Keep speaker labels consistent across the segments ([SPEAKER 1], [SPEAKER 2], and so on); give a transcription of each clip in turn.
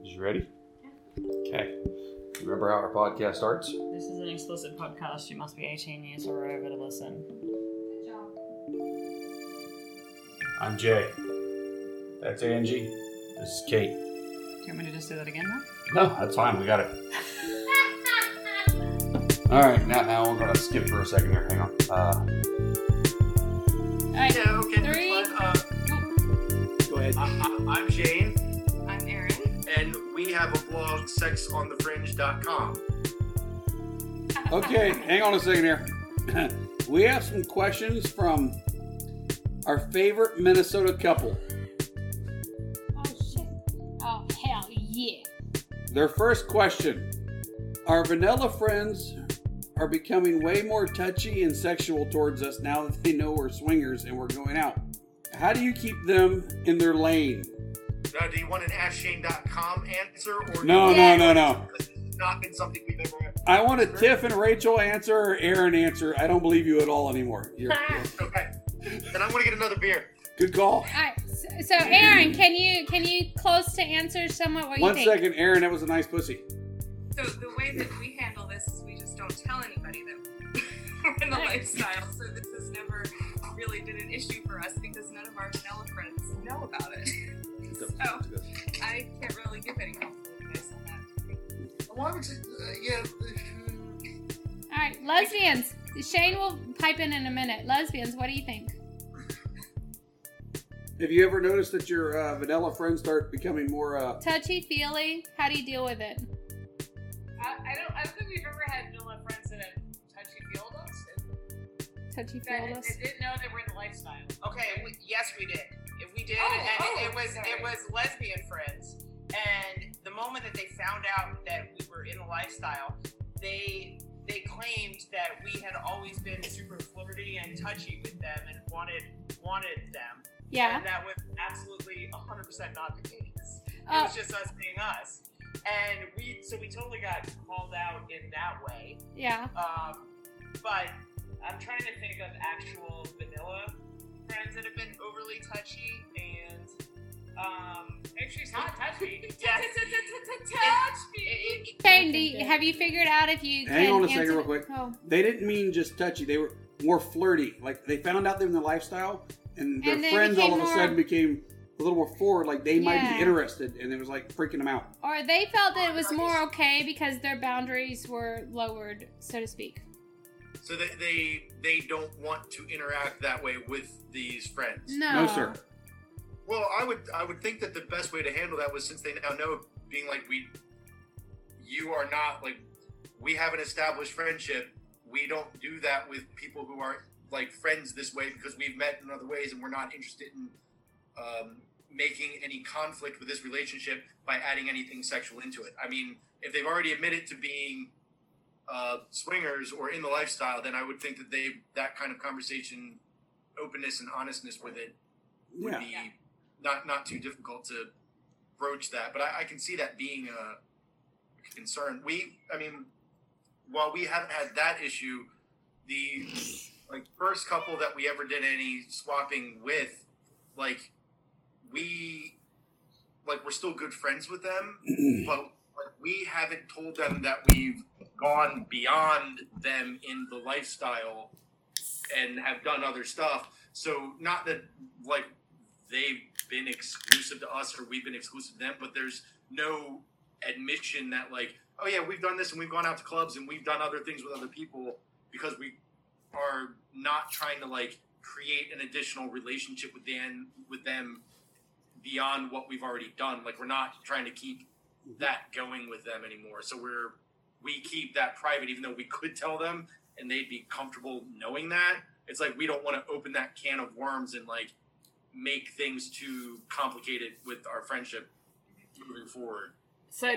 [SPEAKER 1] You ready? Yeah. Okay. Remember how our podcast starts?
[SPEAKER 2] This is an explicit podcast. You must be 18 years or over to listen.
[SPEAKER 1] I'm Jay. That's Angie. This is Kate.
[SPEAKER 2] Do you want me to just do that again now?
[SPEAKER 1] No, that's fine. We got it. All right, now, now we're gonna skip for a second here. Hang on. Uh,
[SPEAKER 2] Alright,
[SPEAKER 3] Yeah, okay.
[SPEAKER 2] Three.
[SPEAKER 3] that's. Uh,
[SPEAKER 1] go ahead.
[SPEAKER 3] I, I, I'm Shane,
[SPEAKER 2] I'm Erin.
[SPEAKER 3] And we have a blog, sexonthefringe.com.
[SPEAKER 1] Okay, hang on a second here. we have some questions from our favorite Minnesota couple.
[SPEAKER 4] Oh shit. Oh hell yeah.
[SPEAKER 1] Their first question Our vanilla friends are becoming way more touchy and sexual towards us now that they know we're swingers and we're going out. How do you keep them in their lane?
[SPEAKER 3] Now, do you want an AskShane.com answer? or
[SPEAKER 1] No, no, no, no.
[SPEAKER 3] This has not been something we've ever.
[SPEAKER 1] I want a Tiff and Rachel answer or Erin answer. I don't believe you at all anymore. You're, you're-
[SPEAKER 3] Okay. Then I'm going to get another beer.
[SPEAKER 1] good call.
[SPEAKER 4] Alright, so, so Erin, can you can you close to answer somewhat what
[SPEAKER 1] One
[SPEAKER 4] you think?
[SPEAKER 1] second, Erin. That was a nice pussy.
[SPEAKER 5] So the way that we handle this is we just don't tell anybody that we're in the lifestyle. So this has never really been an issue for us because none of our vanilla friends know about it. so I can't really give any help to on that.
[SPEAKER 3] Well, I would say, uh, yeah. uh,
[SPEAKER 4] Alright, lesbians. Shane will pipe in in a minute. Lesbians, what do you think?
[SPEAKER 1] Have you ever noticed that your uh, vanilla friends start becoming more? Uh,
[SPEAKER 4] Touchy feely? How do you deal with it?
[SPEAKER 5] I, I don't. I don't think we've ever had vanilla friends that have touchy feeled us.
[SPEAKER 4] Touchy
[SPEAKER 5] That,
[SPEAKER 4] feely?
[SPEAKER 5] that didn't know they were in the lifestyle.
[SPEAKER 6] Okay, we, yes, we did. We did,
[SPEAKER 5] Oh,
[SPEAKER 6] and
[SPEAKER 5] oh,
[SPEAKER 6] it, it was
[SPEAKER 5] sorry.
[SPEAKER 6] it was lesbian friends. And the moment that they found out that we were in the lifestyle, they they claimed that we had always been super flirty and touchy with them and wanted wanted them.
[SPEAKER 4] Yeah.
[SPEAKER 6] And that was absolutely 100% not the case. It
[SPEAKER 4] Oh.
[SPEAKER 6] was just us being us. And we so we totally got called out in that way.
[SPEAKER 4] Yeah.
[SPEAKER 6] Um, but I'm trying to think of actual vanilla friends that have been overly touchy and um
[SPEAKER 5] If she's not touchy,
[SPEAKER 6] Yes.
[SPEAKER 5] touch me.
[SPEAKER 4] Shane, do you, have you figured out if you
[SPEAKER 1] Hang on a second real quick.
[SPEAKER 4] Oh.
[SPEAKER 1] they didn't mean just touchy. They were more flirty. Like they found out they were in the lifestyle, and their
[SPEAKER 4] And they
[SPEAKER 1] friends all of
[SPEAKER 4] became
[SPEAKER 1] a
[SPEAKER 4] more-
[SPEAKER 1] sudden became a little more forward. Like they might
[SPEAKER 4] Yeah.
[SPEAKER 1] be interested, and it was like freaking them out.
[SPEAKER 4] Or they felt that it was more okay because their boundaries were lowered, so to speak.
[SPEAKER 3] So they, they they don't want to interact that way with these friends.
[SPEAKER 4] No.
[SPEAKER 1] No, sir.
[SPEAKER 3] Well, I would I would think that the best way to handle that was since they now know being like we you are not like we have an established friendship. We don't do that with people who aren't like friends this way because we've met in other ways and we're not interested in um, making any conflict with this relationship by adding anything sexual into it. I mean, if they've already admitted to being uh, swingers or in the lifestyle, then I would think that they that kind of conversation, openness and honestness with it would
[SPEAKER 1] Yeah.
[SPEAKER 3] be not not too difficult to broach that. But I, I can see that being a concern. We, I mean, while we haven't had that issue, the like first couple that we ever did any swapping with, like we, like we're still good friends with them, but like, we haven't told them that we've gone beyond them in the lifestyle and have done other stuff. So not that like they've been exclusive to us or we've been exclusive to them, but there's no admission that like, oh yeah, we've done this and we've gone out to clubs and we've done other things with other people because we are not trying to like create an additional relationship with Dan with them beyond what we've already done. Like we're not trying to keep that going with them anymore. So we're we keep that private even though we could tell them and they'd be comfortable knowing that. It's like we don't want to open that can of worms and like make things too complicated with our friendship moving forward.
[SPEAKER 2] So,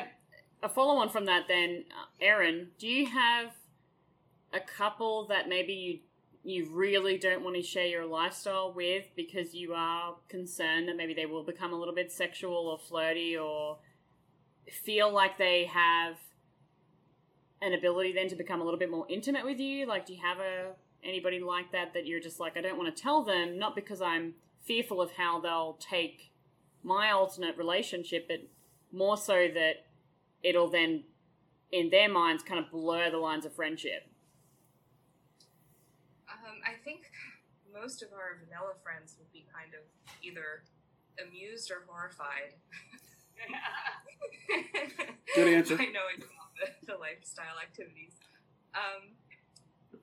[SPEAKER 2] a follow on from that, then, uh, Erin, do you have a couple that maybe you you really don't want to share your lifestyle with because you are concerned that maybe they will become a little bit sexual or flirty or feel like they have an ability then to become a little bit more intimate with you? Like, do you have a anybody like that that you're just like, I don't want to tell them, not because I'm fearful of how they'll take my alternate relationship, but more so that it'll then, in their minds, kind of blur the lines of friendship.
[SPEAKER 5] Um, I think most of our vanilla friends would be kind of either amused or horrified.
[SPEAKER 1] Good answer.
[SPEAKER 5] I know about the, the lifestyle activities. Um,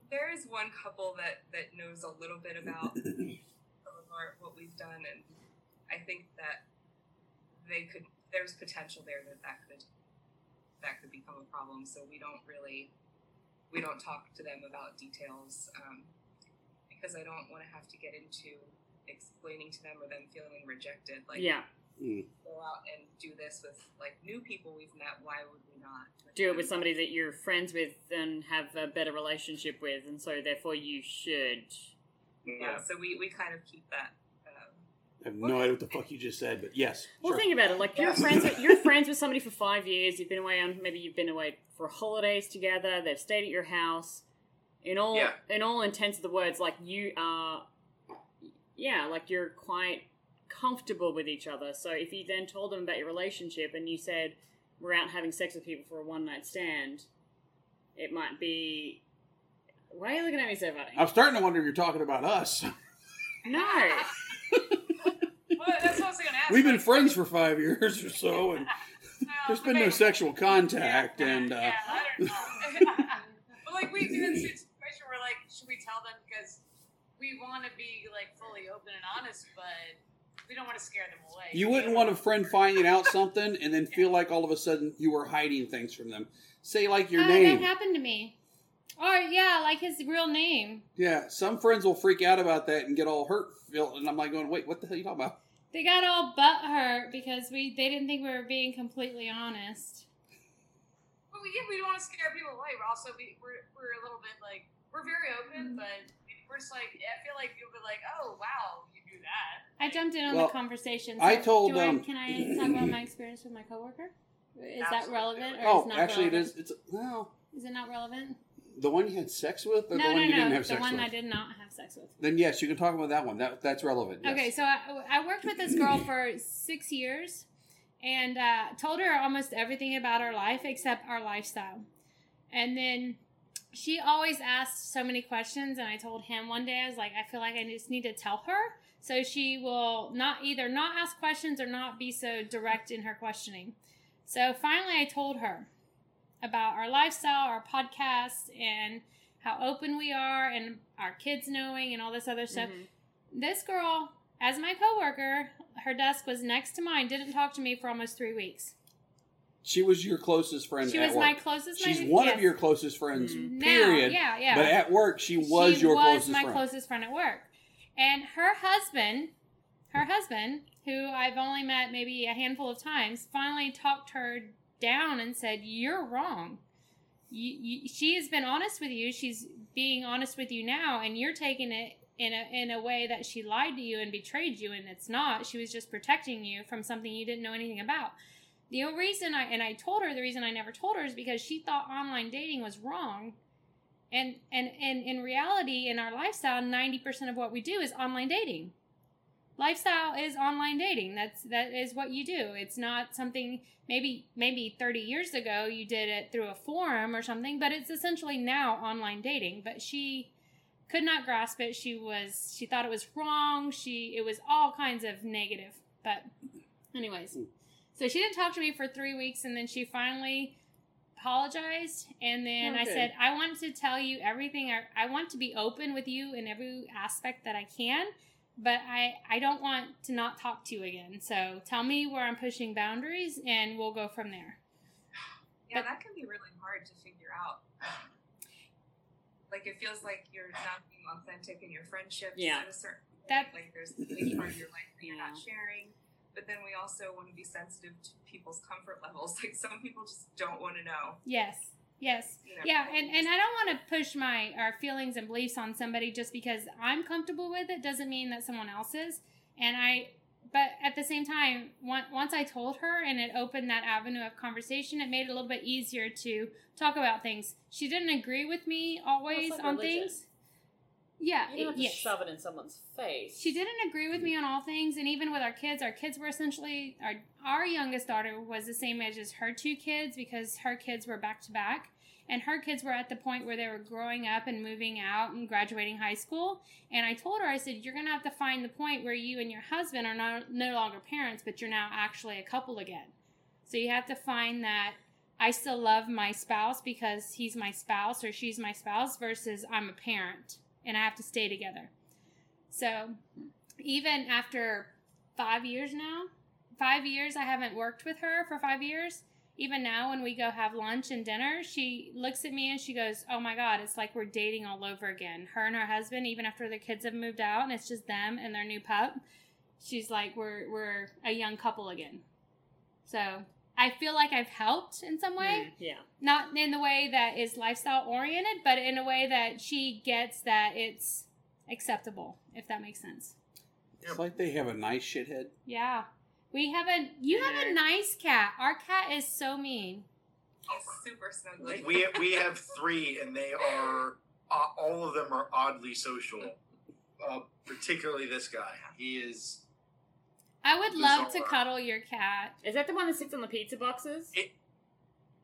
[SPEAKER 5] there is one couple that, that knows a little bit about our, what we've done, and I think that they could. There's potential there that that could that could become a problem. So we don't really we don't talk to them about details um, because I don't want to have to get into explaining to them or them feeling rejected. Like
[SPEAKER 2] Yeah,
[SPEAKER 5] go out and do this with like new people we've met. Why would we not
[SPEAKER 2] do it with somebody that you're friends with and have a better relationship with, and so therefore you should.
[SPEAKER 5] Yeah, so we, we kind of keep that. Um,
[SPEAKER 1] I have no idea what the fuck you just said, but yes.
[SPEAKER 2] Well,
[SPEAKER 1] sure.
[SPEAKER 2] think about it. Like you're friends with you're friends with somebody for five years. You've been away on maybe you've been away for holidays together. They've stayed at your house. In all
[SPEAKER 3] Yeah.
[SPEAKER 2] in all intents of the words, like you are, yeah, like you're quite comfortable with each other. So if you then told them about your relationship and you said we're out having sex with people for a one night stand, it might be. Why are you looking at me so funny?
[SPEAKER 1] I'm starting to wonder if you're talking about us.
[SPEAKER 2] No.
[SPEAKER 6] Well, that's what I was going to ask.
[SPEAKER 1] We've been friends for five years or so, and
[SPEAKER 6] well,
[SPEAKER 1] there's been no sexual contact.
[SPEAKER 6] Yeah,
[SPEAKER 1] And uh,
[SPEAKER 6] yeah, I don't know. but like we've been in a situation where like, should we tell them because we want to be like fully open and honest, but we don't want to scare them away.
[SPEAKER 1] you wouldn't want a friend finding out something and then feel like all of a sudden you were hiding things from them. Say like your
[SPEAKER 4] Uh,
[SPEAKER 1] name.
[SPEAKER 4] That happened to me. Or yeah, like his real name.
[SPEAKER 1] Yeah, some friends will freak out about that and get all hurt. Feel, and I'm like going, wait, what the hell are you talking about?
[SPEAKER 4] They got all butt hurt because we they didn't think we were being completely honest.
[SPEAKER 6] But we, yeah, we don't want to scare people away. We're also we, we're we're a little bit like we're very open, but we're just like I feel like people be like, oh wow, you do that.
[SPEAKER 4] I jumped in on
[SPEAKER 1] Well,
[SPEAKER 4] the conversation.
[SPEAKER 1] I told,
[SPEAKER 4] do I-
[SPEAKER 1] um,
[SPEAKER 4] can I talk about my experience with my coworker? Is that relevant? Or
[SPEAKER 1] Oh,
[SPEAKER 4] is not
[SPEAKER 1] actually, it
[SPEAKER 4] relevant?
[SPEAKER 1] is. It's well,
[SPEAKER 4] Is it not relevant?
[SPEAKER 1] the one you had sex with, or
[SPEAKER 4] no,
[SPEAKER 1] the one
[SPEAKER 4] no,
[SPEAKER 1] you
[SPEAKER 4] no.
[SPEAKER 1] didn't have
[SPEAKER 4] the
[SPEAKER 1] sex
[SPEAKER 4] one
[SPEAKER 1] with.
[SPEAKER 4] I did not have sex with.
[SPEAKER 1] Then yes, you can talk about that one. That that's relevant. Yes.
[SPEAKER 4] Okay, so I, I worked with this girl for six years and uh, told her almost everything about our life except our lifestyle. And then she always asked so many questions, and I told him one day, I was like, I feel like I just need to tell her so she will not either not ask questions or not be so direct in her questioning. So finally, I told her about our lifestyle, our podcast, and how open we are, and our kids knowing, and all this other stuff
[SPEAKER 2] Mhm.
[SPEAKER 4] this girl, as my coworker, her desk was next to mine, didn't talk to me for almost three weeks.
[SPEAKER 1] She was your closest friend
[SPEAKER 4] She
[SPEAKER 1] at
[SPEAKER 4] was
[SPEAKER 1] work.
[SPEAKER 4] my closest.
[SPEAKER 1] She's
[SPEAKER 4] my,
[SPEAKER 1] one
[SPEAKER 4] yes.
[SPEAKER 1] of your closest friends.
[SPEAKER 4] Now,
[SPEAKER 1] Period.
[SPEAKER 4] yeah, yeah.
[SPEAKER 1] But at work, she was your closest friend.
[SPEAKER 4] she
[SPEAKER 1] your
[SPEAKER 4] was
[SPEAKER 1] closest
[SPEAKER 4] my
[SPEAKER 1] friend.
[SPEAKER 4] closest friend at work, and her husband, her husband, who I've only met maybe a handful of times, finally talked her down and said, "You're wrong. You, you, she has been honest with you. She's being honest with you now, and you're taking it." In a, in a way that she lied to you and betrayed you, and it's not. She was just protecting you from something you didn't know anything about. The only reason I and I told her the reason I never told her is because she thought online dating was wrong. And and and in reality in our lifestyle 90% of what we do is online dating. Lifestyle is online dating. That's that is what you do. It's not something maybe maybe 30 years ago you did it through a forum or something but it's essentially now online dating. But she could not grasp it. She was she thought it was wrong. She it was all kinds of negative. But anyways so she didn't talk to me for three weeks and then she finally apologized and then I said I want to tell you everything I, I want to be open with you in every aspect that I can but I I don't want to not talk to you again so tell me where I'm pushing boundaries and we'll go from there
[SPEAKER 5] yeah,
[SPEAKER 4] But-
[SPEAKER 5] that can be really hard to figure out. Um, like it feels like you're not being authentic in your friendships
[SPEAKER 2] Yeah.
[SPEAKER 5] at a certain
[SPEAKER 4] That-
[SPEAKER 5] like there's a big part of your life that you're not sharing. But then we also want to be sensitive to people's comfort levels. Like some people just don't want to know.
[SPEAKER 4] yes yes
[SPEAKER 5] You know?
[SPEAKER 4] yeah and, and I don't want to push my our feelings and beliefs on somebody just because I'm comfortable with it doesn't mean that someone else is and I but at the same time on- once I told her and it opened that avenue of conversation it made it a little bit easier to talk about things she didn't agree with me always
[SPEAKER 2] like
[SPEAKER 4] on
[SPEAKER 2] religion.
[SPEAKER 4] things Yeah,
[SPEAKER 2] You don't have to
[SPEAKER 4] yes.
[SPEAKER 2] shove it in someone's face.
[SPEAKER 4] She didn't agree with me on all things, and even with our kids, our kids were essentially our our youngest daughter was the same age as her two kids because her kids were back to back, and her kids were at the point where they were growing up and moving out and graduating high school. And I told her, I said, you're gonna have to find the point where you and your husband are not no longer parents, but you're now actually a couple again. So you have to find that I still love my spouse because he's my spouse or she's my spouse versus I'm a parent and I have to stay together. So even after five years now, five years I haven't worked with her for five years. Even now, when we go have lunch and dinner, she looks at me and she goes, Oh my God, it's like we're dating all over again. Her and her husband, even after the kids have moved out and it's just them and their new pup, she's like, We're, we're a young couple again. So I feel like I've helped in some way
[SPEAKER 2] Mm, yeah.
[SPEAKER 4] not in the way that is lifestyle oriented, but in a way that she gets that it's acceptable, if that makes sense.
[SPEAKER 1] It's like they have a nice shithead.
[SPEAKER 4] Yeah. We have a you have a nice cat. Our cat is so mean.
[SPEAKER 5] He's super snuggly.
[SPEAKER 3] We we have three, and they are uh, all of them are oddly social. Uh, particularly this guy. He is.
[SPEAKER 4] I would love to cuddle your cat.
[SPEAKER 2] Is that the one that sits on the pizza boxes?
[SPEAKER 3] It-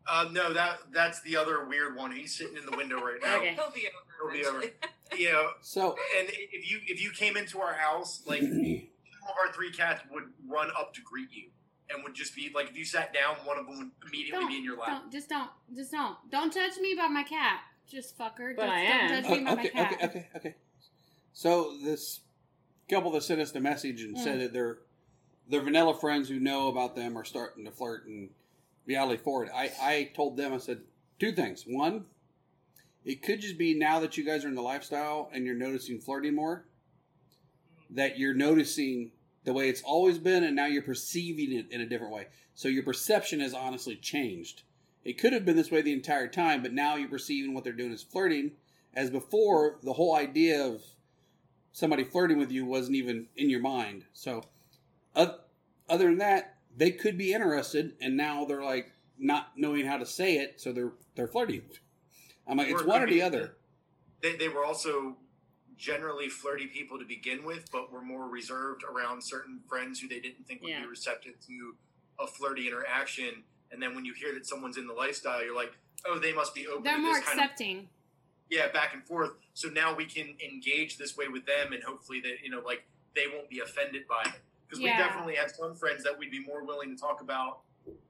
[SPEAKER 3] Uh, no, that that's the other weird one. He's sitting in the window right now.
[SPEAKER 2] Okay.
[SPEAKER 5] He'll be over.
[SPEAKER 3] He'll be over.
[SPEAKER 5] eventually.
[SPEAKER 3] You know,
[SPEAKER 1] So
[SPEAKER 3] and if you if you came into our house, like two of our three cats would run up to greet you, and would just be like, if you sat down, one of them would immediately be in your lap.
[SPEAKER 4] don't, just don't, just don't, don't judge me by my cat. Just fucker.
[SPEAKER 2] But
[SPEAKER 4] Just
[SPEAKER 2] I
[SPEAKER 4] don't
[SPEAKER 2] am.
[SPEAKER 4] judge me by
[SPEAKER 1] Oh,
[SPEAKER 4] my
[SPEAKER 1] okay,
[SPEAKER 4] cat.
[SPEAKER 1] okay, okay, okay. So this couple that sent us the message and said
[SPEAKER 4] Mm.
[SPEAKER 1] that their their vanilla friends who know about them are starting to flirt and be oddly forward. I I told them I said two things. One, it could just be now that you guys are in the lifestyle and you're noticing flirting more, that you're noticing the way it's always been and now you're perceiving it in a different way. So your perception has honestly changed. It could have been this way the entire time, but now you're perceiving what they're doing as flirting, as before the whole idea of somebody flirting with you wasn't even in your mind. So, other than that, they could be interested, and now they're like not knowing how to say it, so they're they're flirting. I'm like,
[SPEAKER 3] Or
[SPEAKER 1] it's
[SPEAKER 3] it
[SPEAKER 1] one
[SPEAKER 3] could
[SPEAKER 1] or the other.
[SPEAKER 3] They, they were also generally flirty people to begin with, but were more reserved around certain friends who they didn't think would
[SPEAKER 2] Yeah.
[SPEAKER 3] be receptive to a flirty interaction. And then when you hear that someone's in the lifestyle, you're like, oh, they must be open
[SPEAKER 4] They're
[SPEAKER 3] to
[SPEAKER 4] more
[SPEAKER 3] this kind of
[SPEAKER 4] accepting.
[SPEAKER 3] yeah back and forth. So now we can engage this way with them, and hopefully that you know like they won't be offended by it. Because
[SPEAKER 4] Yeah.
[SPEAKER 3] we definitely have some friends that we'd be more willing to talk about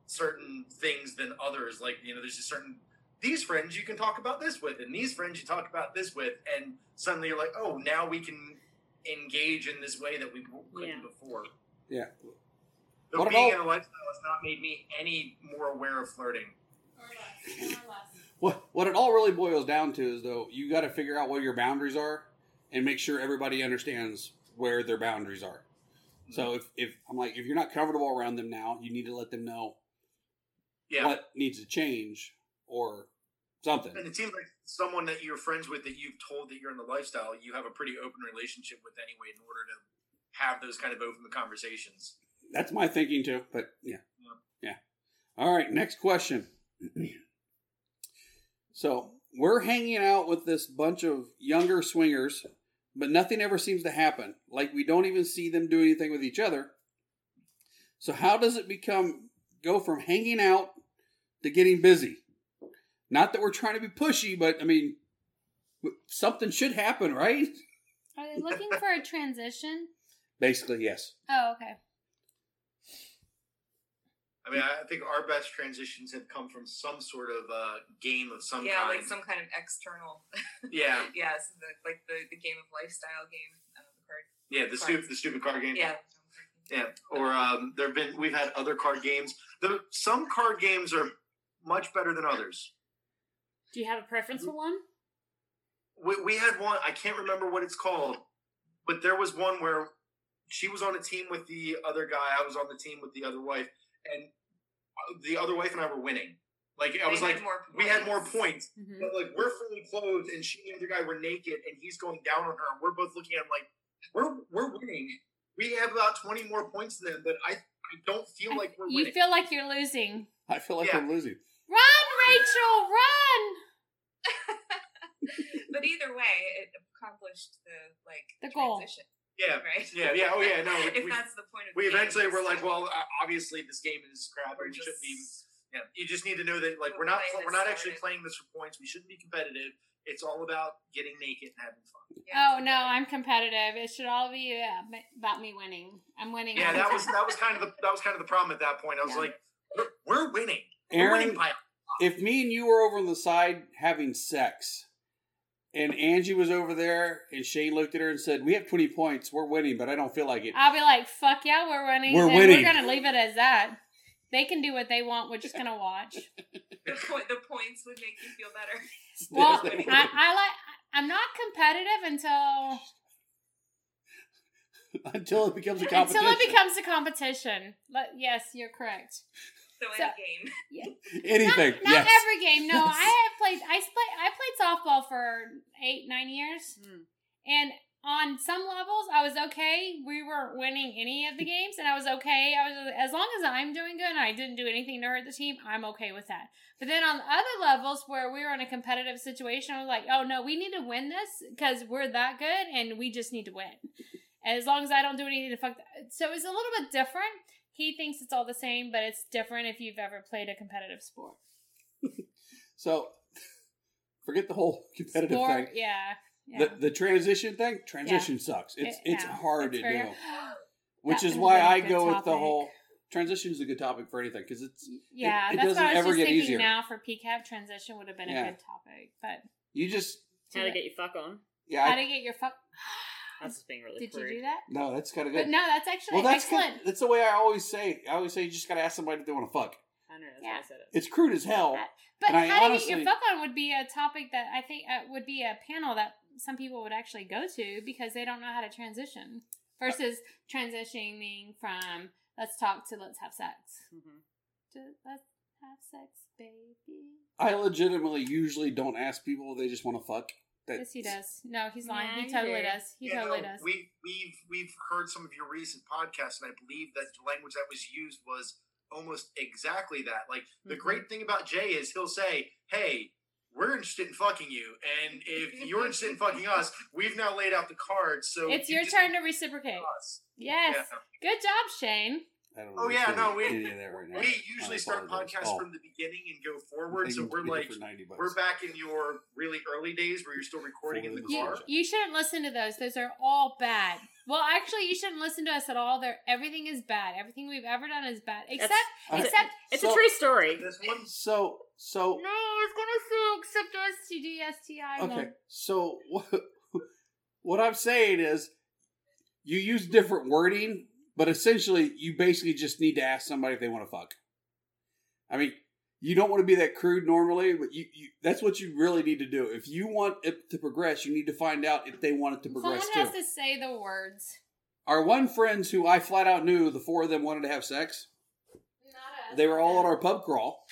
[SPEAKER 3] certain things than others. Like you know, there's just certain these friends you can talk about this with, and these friends you talk about this with, and suddenly you're like, oh, now we can engage in this way that we couldn't
[SPEAKER 2] Yeah.
[SPEAKER 3] before.
[SPEAKER 1] Yeah.
[SPEAKER 3] Though
[SPEAKER 1] What
[SPEAKER 3] being
[SPEAKER 1] about-
[SPEAKER 3] in a lifestyle has not made me any more aware of flirting.
[SPEAKER 1] What what it all really boils down to is though you got to figure out what your boundaries are and make sure everybody understands where their boundaries are. So if, if I'm like if you're not comfortable around them now, you need to let them know
[SPEAKER 3] Yeah.
[SPEAKER 1] what needs to change or something.
[SPEAKER 3] And it seems like someone that you're friends with that you've told that you're in the lifestyle, you have a pretty open relationship with anyway in order to have those kind of open conversations.
[SPEAKER 1] That's my thinking too. But yeah,
[SPEAKER 3] Yeah.
[SPEAKER 1] yeah. All right, next question. so we're hanging out with this bunch of younger swingers, but nothing ever seems to happen. Like we don't even see them do anything with each other. So how does it become go from hanging out to getting busy? Not that we're trying to be pushy, but I mean, something should happen, right?
[SPEAKER 4] Are they looking for a transition?
[SPEAKER 1] Basically, yes.
[SPEAKER 4] Oh, okay.
[SPEAKER 3] I mean, I think our best transitions have come from some sort of uh, game of some
[SPEAKER 5] yeah,
[SPEAKER 3] kind.
[SPEAKER 5] like some kind of external.
[SPEAKER 3] yeah,
[SPEAKER 5] yeah, so the, like the, the game of lifestyle game. Uh, the card.
[SPEAKER 3] yeah, the stupid, the stupid card game.
[SPEAKER 5] Yeah.
[SPEAKER 3] Yeah, or um, there've been we've had other card games. The, some card games are much better than others.
[SPEAKER 2] Do you have a preference for one?
[SPEAKER 3] We, we had one. I can't remember what it's called, but there was one where she was on a team with the other guy. I was on the team with the other wife, and the other wife and I were winning. Like I was
[SPEAKER 5] had
[SPEAKER 3] like,
[SPEAKER 5] more
[SPEAKER 3] we had more
[SPEAKER 5] points.
[SPEAKER 3] points,
[SPEAKER 2] Mm-hmm.
[SPEAKER 3] but like we're fully clothed, and she and the other guy were naked, and he's going down on her. and We're both looking at him like we're we're winning. We have about twenty more points than them, but I I don't feel like we're
[SPEAKER 4] You
[SPEAKER 3] winning.
[SPEAKER 4] feel like you're losing.
[SPEAKER 1] I feel like
[SPEAKER 3] Yeah.
[SPEAKER 1] I'm losing.
[SPEAKER 4] Run, Rachel, run!
[SPEAKER 5] but either way, it accomplished the like
[SPEAKER 4] The goal.
[SPEAKER 5] Transition,
[SPEAKER 3] Yeah,
[SPEAKER 5] right?
[SPEAKER 3] yeah, yeah. Oh yeah, no.
[SPEAKER 5] if
[SPEAKER 3] we,
[SPEAKER 5] that's the point of
[SPEAKER 3] we
[SPEAKER 5] the game,
[SPEAKER 3] eventually were like, well, uh, obviously this game is crap,
[SPEAKER 5] we're
[SPEAKER 3] and we
[SPEAKER 5] just
[SPEAKER 3] shouldn't be. Yeah, you just need to know that like
[SPEAKER 5] We're
[SPEAKER 3] we're not we're
[SPEAKER 5] this
[SPEAKER 3] not actually playing this for points. We shouldn't be competitive. It's all about getting naked and having fun.
[SPEAKER 5] yeah,
[SPEAKER 4] Oh no, I'm competitive. It should all be uh, about me winning. I'm winning.
[SPEAKER 3] Yeah, that was that was kind of the that was kind of the problem at that point. I was
[SPEAKER 4] Yeah.
[SPEAKER 3] like, we're, we're winning. We're winning by
[SPEAKER 1] if me and you were over on the side having sex, and Angie was over there, and Shane looked at her and said, "We have twenty points. We're winning, but I don't feel like it."
[SPEAKER 4] I'll be like, "Fuck yeah, we're winning."
[SPEAKER 1] We're winning.
[SPEAKER 4] We're gonna leave it as that. They can do what they want. We're just gonna watch.
[SPEAKER 5] the, point, the points would make you feel better.
[SPEAKER 4] Well,
[SPEAKER 1] Yes,
[SPEAKER 4] I, I like. I'm not competitive until
[SPEAKER 1] until it becomes a competition.
[SPEAKER 4] until it becomes a competition. But yes, you're correct.
[SPEAKER 5] So in
[SPEAKER 4] So-
[SPEAKER 5] a game,
[SPEAKER 1] anything.
[SPEAKER 4] Not, not
[SPEAKER 1] yes.
[SPEAKER 4] every game. No,
[SPEAKER 1] Yes.
[SPEAKER 4] I have played. I play. I played softball for eight, nine years,
[SPEAKER 2] Hmm.
[SPEAKER 4] and on some levels, I was okay. We weren't winning any of the games, and I was okay. I was as long as I'm doing good and I didn't do anything to hurt the team. I'm okay with that. But then on other levels where we were in a competitive situation, I was like, oh no, we need to win this because we're that good, and we just need to win. As long as I don't do anything to fuck. That. So it's a little bit different. He thinks it's all the same, but it's different if you've ever played a competitive sport.
[SPEAKER 1] So, forget the whole competitive
[SPEAKER 4] Sport,
[SPEAKER 1] thing.
[SPEAKER 4] yeah. yeah.
[SPEAKER 1] The the transition thing. Transition sucks. It's
[SPEAKER 4] It-
[SPEAKER 1] it's
[SPEAKER 4] yeah,
[SPEAKER 1] hard
[SPEAKER 4] it's
[SPEAKER 1] to
[SPEAKER 4] very-
[SPEAKER 1] do. Which is why
[SPEAKER 4] have been a
[SPEAKER 1] I
[SPEAKER 4] good
[SPEAKER 1] go with the whole transition is a good topic for anything because it's
[SPEAKER 4] Yeah,
[SPEAKER 1] it
[SPEAKER 4] that's
[SPEAKER 1] doesn't
[SPEAKER 4] what I was
[SPEAKER 1] ever
[SPEAKER 4] just
[SPEAKER 1] get
[SPEAKER 4] thinking
[SPEAKER 1] easier.
[SPEAKER 4] now for PCAP transition would have been
[SPEAKER 1] Yeah.
[SPEAKER 4] a good topic. But
[SPEAKER 1] you just
[SPEAKER 2] How to get your fuck on.
[SPEAKER 1] yeah.
[SPEAKER 4] how
[SPEAKER 1] I,
[SPEAKER 4] to get your fuck.
[SPEAKER 2] That's just being really
[SPEAKER 4] Did
[SPEAKER 2] crude.
[SPEAKER 4] you do that?
[SPEAKER 1] no, that's kind of
[SPEAKER 4] But
[SPEAKER 1] good.
[SPEAKER 4] no, that's actually
[SPEAKER 1] well, that's
[SPEAKER 4] excellent.
[SPEAKER 1] Kinda, that's the way I always say. I always say you just gotta ask somebody if they want to fuck.
[SPEAKER 2] I know, that's
[SPEAKER 4] Yeah.
[SPEAKER 2] why I said it.
[SPEAKER 1] It's crude as hell.
[SPEAKER 4] But
[SPEAKER 1] And I
[SPEAKER 4] how to get your fuck on would be a topic that I think uh, would be a panel that some people would actually go to because they don't know how to transition versus transitioning from let's talk to let's have sex
[SPEAKER 2] Mhm.
[SPEAKER 4] to let's have sex, baby.
[SPEAKER 1] I legitimately usually don't ask people; they just want to fuck. That-
[SPEAKER 4] Yes, he does. No, he's lying.
[SPEAKER 2] Yeah,
[SPEAKER 4] he
[SPEAKER 2] he
[SPEAKER 4] totally
[SPEAKER 2] did.
[SPEAKER 4] does. He
[SPEAKER 3] Yeah,
[SPEAKER 4] totally
[SPEAKER 3] no,
[SPEAKER 4] does.
[SPEAKER 3] We we've we've heard some of your recent podcasts, and I believe that the language that was used was almost exactly that. Like the
[SPEAKER 2] Mhm.
[SPEAKER 3] great thing about Jay is he'll say, "Hey, we're interested in fucking you, and if you're interested in fucking us, we've now laid out the cards. So
[SPEAKER 4] it's
[SPEAKER 3] you
[SPEAKER 4] your turn to reciprocate.
[SPEAKER 3] us."
[SPEAKER 4] Yes.
[SPEAKER 3] Yeah.
[SPEAKER 4] Good job, Shane.
[SPEAKER 1] I don't
[SPEAKER 3] Oh, yeah, no, we-
[SPEAKER 1] that right now.
[SPEAKER 3] We usually start
[SPEAKER 1] apologize.
[SPEAKER 3] podcasts
[SPEAKER 1] Oh,
[SPEAKER 3] from the beginning and go forward, so we're like
[SPEAKER 1] for 90 bucks.
[SPEAKER 3] we're back in your really early days where you're still recording in the
[SPEAKER 1] Fully
[SPEAKER 4] You,
[SPEAKER 3] car.
[SPEAKER 1] legit.
[SPEAKER 4] you shouldn't listen to those. Those are all bad. Well, actually, you shouldn't listen to us at all. They're, everything is bad. Everything we've ever done is bad. Except,
[SPEAKER 1] Okay.
[SPEAKER 4] except,
[SPEAKER 2] It's
[SPEAKER 1] So-
[SPEAKER 2] a true story.
[SPEAKER 3] This one,
[SPEAKER 1] So so
[SPEAKER 4] no, I was gonna sue except STD, STI.
[SPEAKER 1] okay.
[SPEAKER 4] won't.
[SPEAKER 1] So what what I'm saying is you use different wording, but essentially you basically just need to ask somebody if they want to fuck. I mean, you don't want to be that crude normally, but you, you that's what you really need to do. If you want it to progress, you need to find out if they want it to progress.
[SPEAKER 4] Someone has
[SPEAKER 1] too.
[SPEAKER 4] to say the words.
[SPEAKER 1] Our one friends who I flat out knew the four of them wanted to have sex.
[SPEAKER 4] Not us.
[SPEAKER 1] They were all at our pub crawl.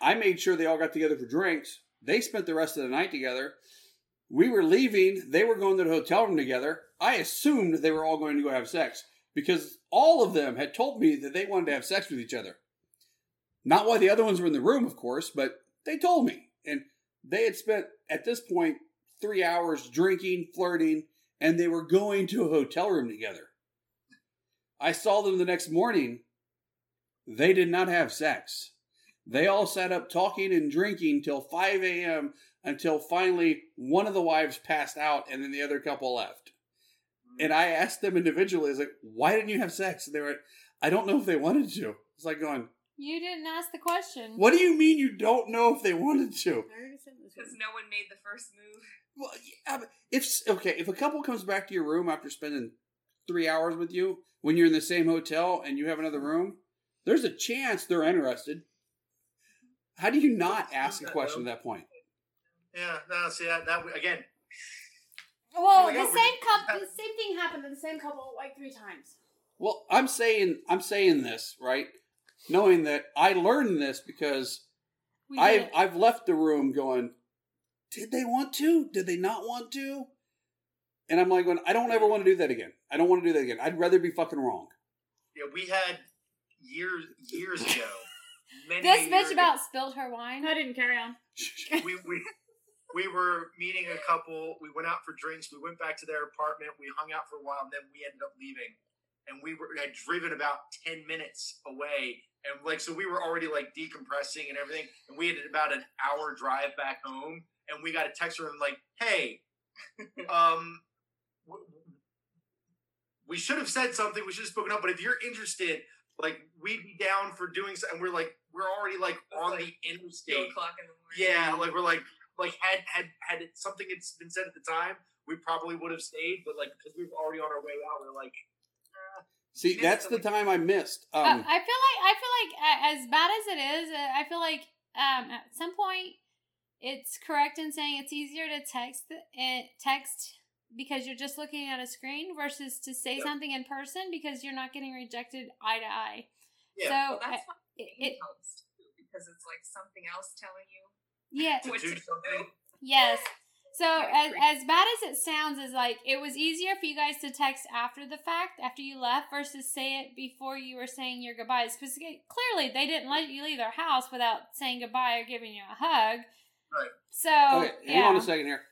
[SPEAKER 1] I made sure they all got together for drinks. They spent the rest of the night together. We were leaving. They were going to the hotel room together. I assumed they were all going to go have sex because all of them had told me that they wanted to have sex with each other. Not why the other ones were in the room, of course, but they told me. And they had spent, at this point, three hours drinking, flirting, and they were going to a hotel room together. I saw them the next morning. They did not have sex. They all sat up talking and drinking till 5 a.m. until finally one of the wives passed out and then the other couple left. And I asked them individually, I was like, why didn't you have sex? And they were, like, I don't know if they wanted to. It's like going,
[SPEAKER 4] You didn't ask the question.
[SPEAKER 1] what do you mean you don't know if they wanted to?
[SPEAKER 2] I already said this
[SPEAKER 5] Because no one made the first move.
[SPEAKER 1] Well, yeah, but if okay, if a couple comes back to your room after spending three hours with you when you're in the same hotel and you have another room, there's a chance they're interested. How do you not ask a question at that point?
[SPEAKER 3] yeah, no, see that that again.
[SPEAKER 4] Well,
[SPEAKER 3] Oh
[SPEAKER 4] the
[SPEAKER 3] God,
[SPEAKER 4] same couple, the same thing happened to the same couple like three times.
[SPEAKER 1] Well, I'm saying I'm saying this right, knowing that I learned this because
[SPEAKER 4] We
[SPEAKER 1] I've. I've left the room going, did they want to? Did they not want to? And I'm like going, I don't ever want to do that again. I don't want to do that again. I'd rather be fucking wrong.
[SPEAKER 3] Yeah, we had years years ago. Many
[SPEAKER 4] This
[SPEAKER 3] years
[SPEAKER 4] bitch
[SPEAKER 3] ago,
[SPEAKER 4] about spilled her wine.
[SPEAKER 2] I didn't carry on.
[SPEAKER 3] we we we were meeting a couple. We went out for drinks. We went back to their apartment. We hung out for a while, and then we ended up leaving. And we were had driven about ten minutes away, and like so, we were already like decompressing and everything. And we had about an hour drive back home, and we got a text from him like, "Hey, um, we should have said something. We should have spoken up. But if you're interested, like, we'd be down for doing so." And we're like, we're already like on
[SPEAKER 5] like
[SPEAKER 3] the interstate.
[SPEAKER 5] o'clock in the morning.
[SPEAKER 3] Yeah, like we're like like had had had it, something had been said at the time, we probably would have stayed. But like because we were already on our way out, we are like,
[SPEAKER 1] See,
[SPEAKER 5] Missed
[SPEAKER 1] that's the time I missed.
[SPEAKER 4] Uh,
[SPEAKER 1] Um,
[SPEAKER 4] I feel like I feel like a- as bad as it is, uh, I feel like um, at some point it's correct in saying it's easier to text it text because you're just looking at a screen versus to say
[SPEAKER 3] Yep.
[SPEAKER 4] something in person because you're not getting rejected eye to eye.
[SPEAKER 3] Yeah.
[SPEAKER 4] So
[SPEAKER 5] Well, that's what
[SPEAKER 4] it,
[SPEAKER 5] it
[SPEAKER 4] it
[SPEAKER 5] helps too, because it's like something else telling you
[SPEAKER 4] yeah
[SPEAKER 3] to do something.
[SPEAKER 4] yes. So as, as bad as it sounds, is like it was easier for you guys to text after the fact, after you left, versus say it before you were saying your goodbyes. Because eh, clearly they didn't let you leave their house without saying goodbye or giving you a hug.
[SPEAKER 3] Right.
[SPEAKER 4] So
[SPEAKER 1] okay, hang
[SPEAKER 4] yeah.
[SPEAKER 1] on a second here.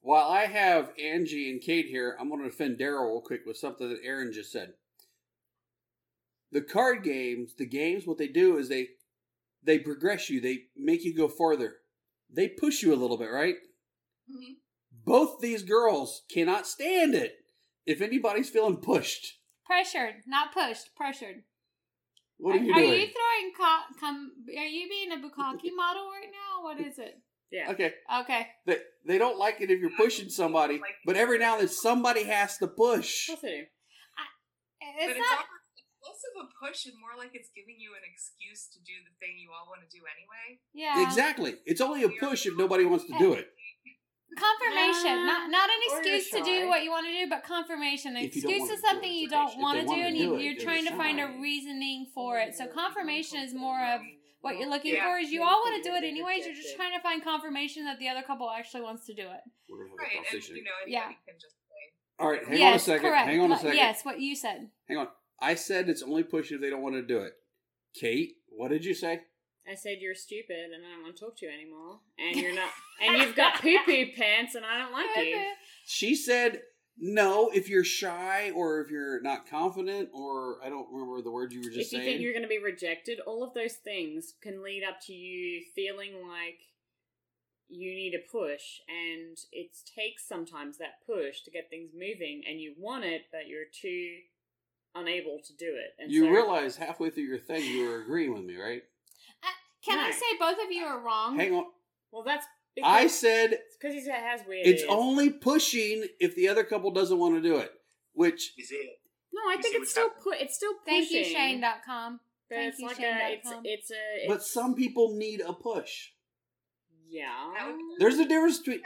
[SPEAKER 1] While I have Angie and Kate here, I'm going to defend Daryl real quick with something that Erin just said. The card games, the games, what they do is they they progress you. They make you go farther. They push you a little bit, right?
[SPEAKER 5] Mhm.
[SPEAKER 1] Both these girls cannot stand it if anybody's feeling pushed.
[SPEAKER 4] pressured, not pushed, pressured.
[SPEAKER 1] What are, you
[SPEAKER 4] are
[SPEAKER 1] doing?
[SPEAKER 4] you throwing co- com- Are you being a bukkake model right now? What is it?
[SPEAKER 2] Yeah.
[SPEAKER 1] Okay,
[SPEAKER 4] Okay.
[SPEAKER 1] they they don't like it if you're pushing somebody, but every now and then somebody has to push.
[SPEAKER 2] Of course I.
[SPEAKER 4] It's
[SPEAKER 5] but
[SPEAKER 4] not.
[SPEAKER 5] it's less of a push and more like it's giving you an excuse to do the thing you all want to do anyway.
[SPEAKER 4] Yeah.
[SPEAKER 1] Exactly. It's only a push if nobody wants to do it.
[SPEAKER 4] Confirmation,
[SPEAKER 2] Nah.
[SPEAKER 4] not not an excuse to do what you want to do, but confirmation. An
[SPEAKER 1] If you don't
[SPEAKER 4] excuse is something you don't want to do, and you, you're trying to find a reasoning for it. So confirmation is more of what you're looking
[SPEAKER 5] Yeah.
[SPEAKER 4] for. Is you all want to do it anyways. You're just trying to find confirmation that the other couple actually wants to do it.
[SPEAKER 1] We're gonna have a
[SPEAKER 5] Right, and you know
[SPEAKER 4] Yeah.
[SPEAKER 5] can just say.
[SPEAKER 1] All right, hang
[SPEAKER 4] yes,
[SPEAKER 1] on a second.
[SPEAKER 4] correct.
[SPEAKER 1] Hang on a second.
[SPEAKER 4] Yes, what you said.
[SPEAKER 1] Hang on. I said it's only push if they don't want to do it. Kate, what did you say?
[SPEAKER 2] I said you're stupid and I don't want to talk to you anymore. And you're not. and you've got poo poo pants and I don't like you.
[SPEAKER 1] She said no if you're shy or if you're not confident or I don't remember the word you were just saying.
[SPEAKER 2] if you
[SPEAKER 1] saying.
[SPEAKER 2] think you're going to be rejected, all of those things can lead up to you feeling like you need a push, and it takes sometimes that push to get things moving, and you want it, but you're too unable to do it. And
[SPEAKER 1] You
[SPEAKER 2] so,
[SPEAKER 1] realize halfway through your thing you were agreeing with me, right?
[SPEAKER 4] Uh, can I say both of you are wrong?
[SPEAKER 1] Hang on.
[SPEAKER 2] Well, that's
[SPEAKER 1] I said
[SPEAKER 2] because he has weird.
[SPEAKER 1] it's
[SPEAKER 2] ears.
[SPEAKER 1] only pushing if the other couple doesn't want to do it. Which
[SPEAKER 3] You see it?
[SPEAKER 2] No, I
[SPEAKER 3] You
[SPEAKER 2] think it's still
[SPEAKER 3] happening.
[SPEAKER 2] pu- It's still
[SPEAKER 4] Thank
[SPEAKER 2] pushing.
[SPEAKER 4] you, Shane.com.
[SPEAKER 2] But
[SPEAKER 4] Thank
[SPEAKER 2] it's
[SPEAKER 4] you,
[SPEAKER 2] like
[SPEAKER 4] Shane
[SPEAKER 2] a. It's
[SPEAKER 4] dot com.
[SPEAKER 2] it's a. It's,
[SPEAKER 1] but some people need a push.
[SPEAKER 2] yeah.
[SPEAKER 5] That would be- mm.
[SPEAKER 1] There's a difference between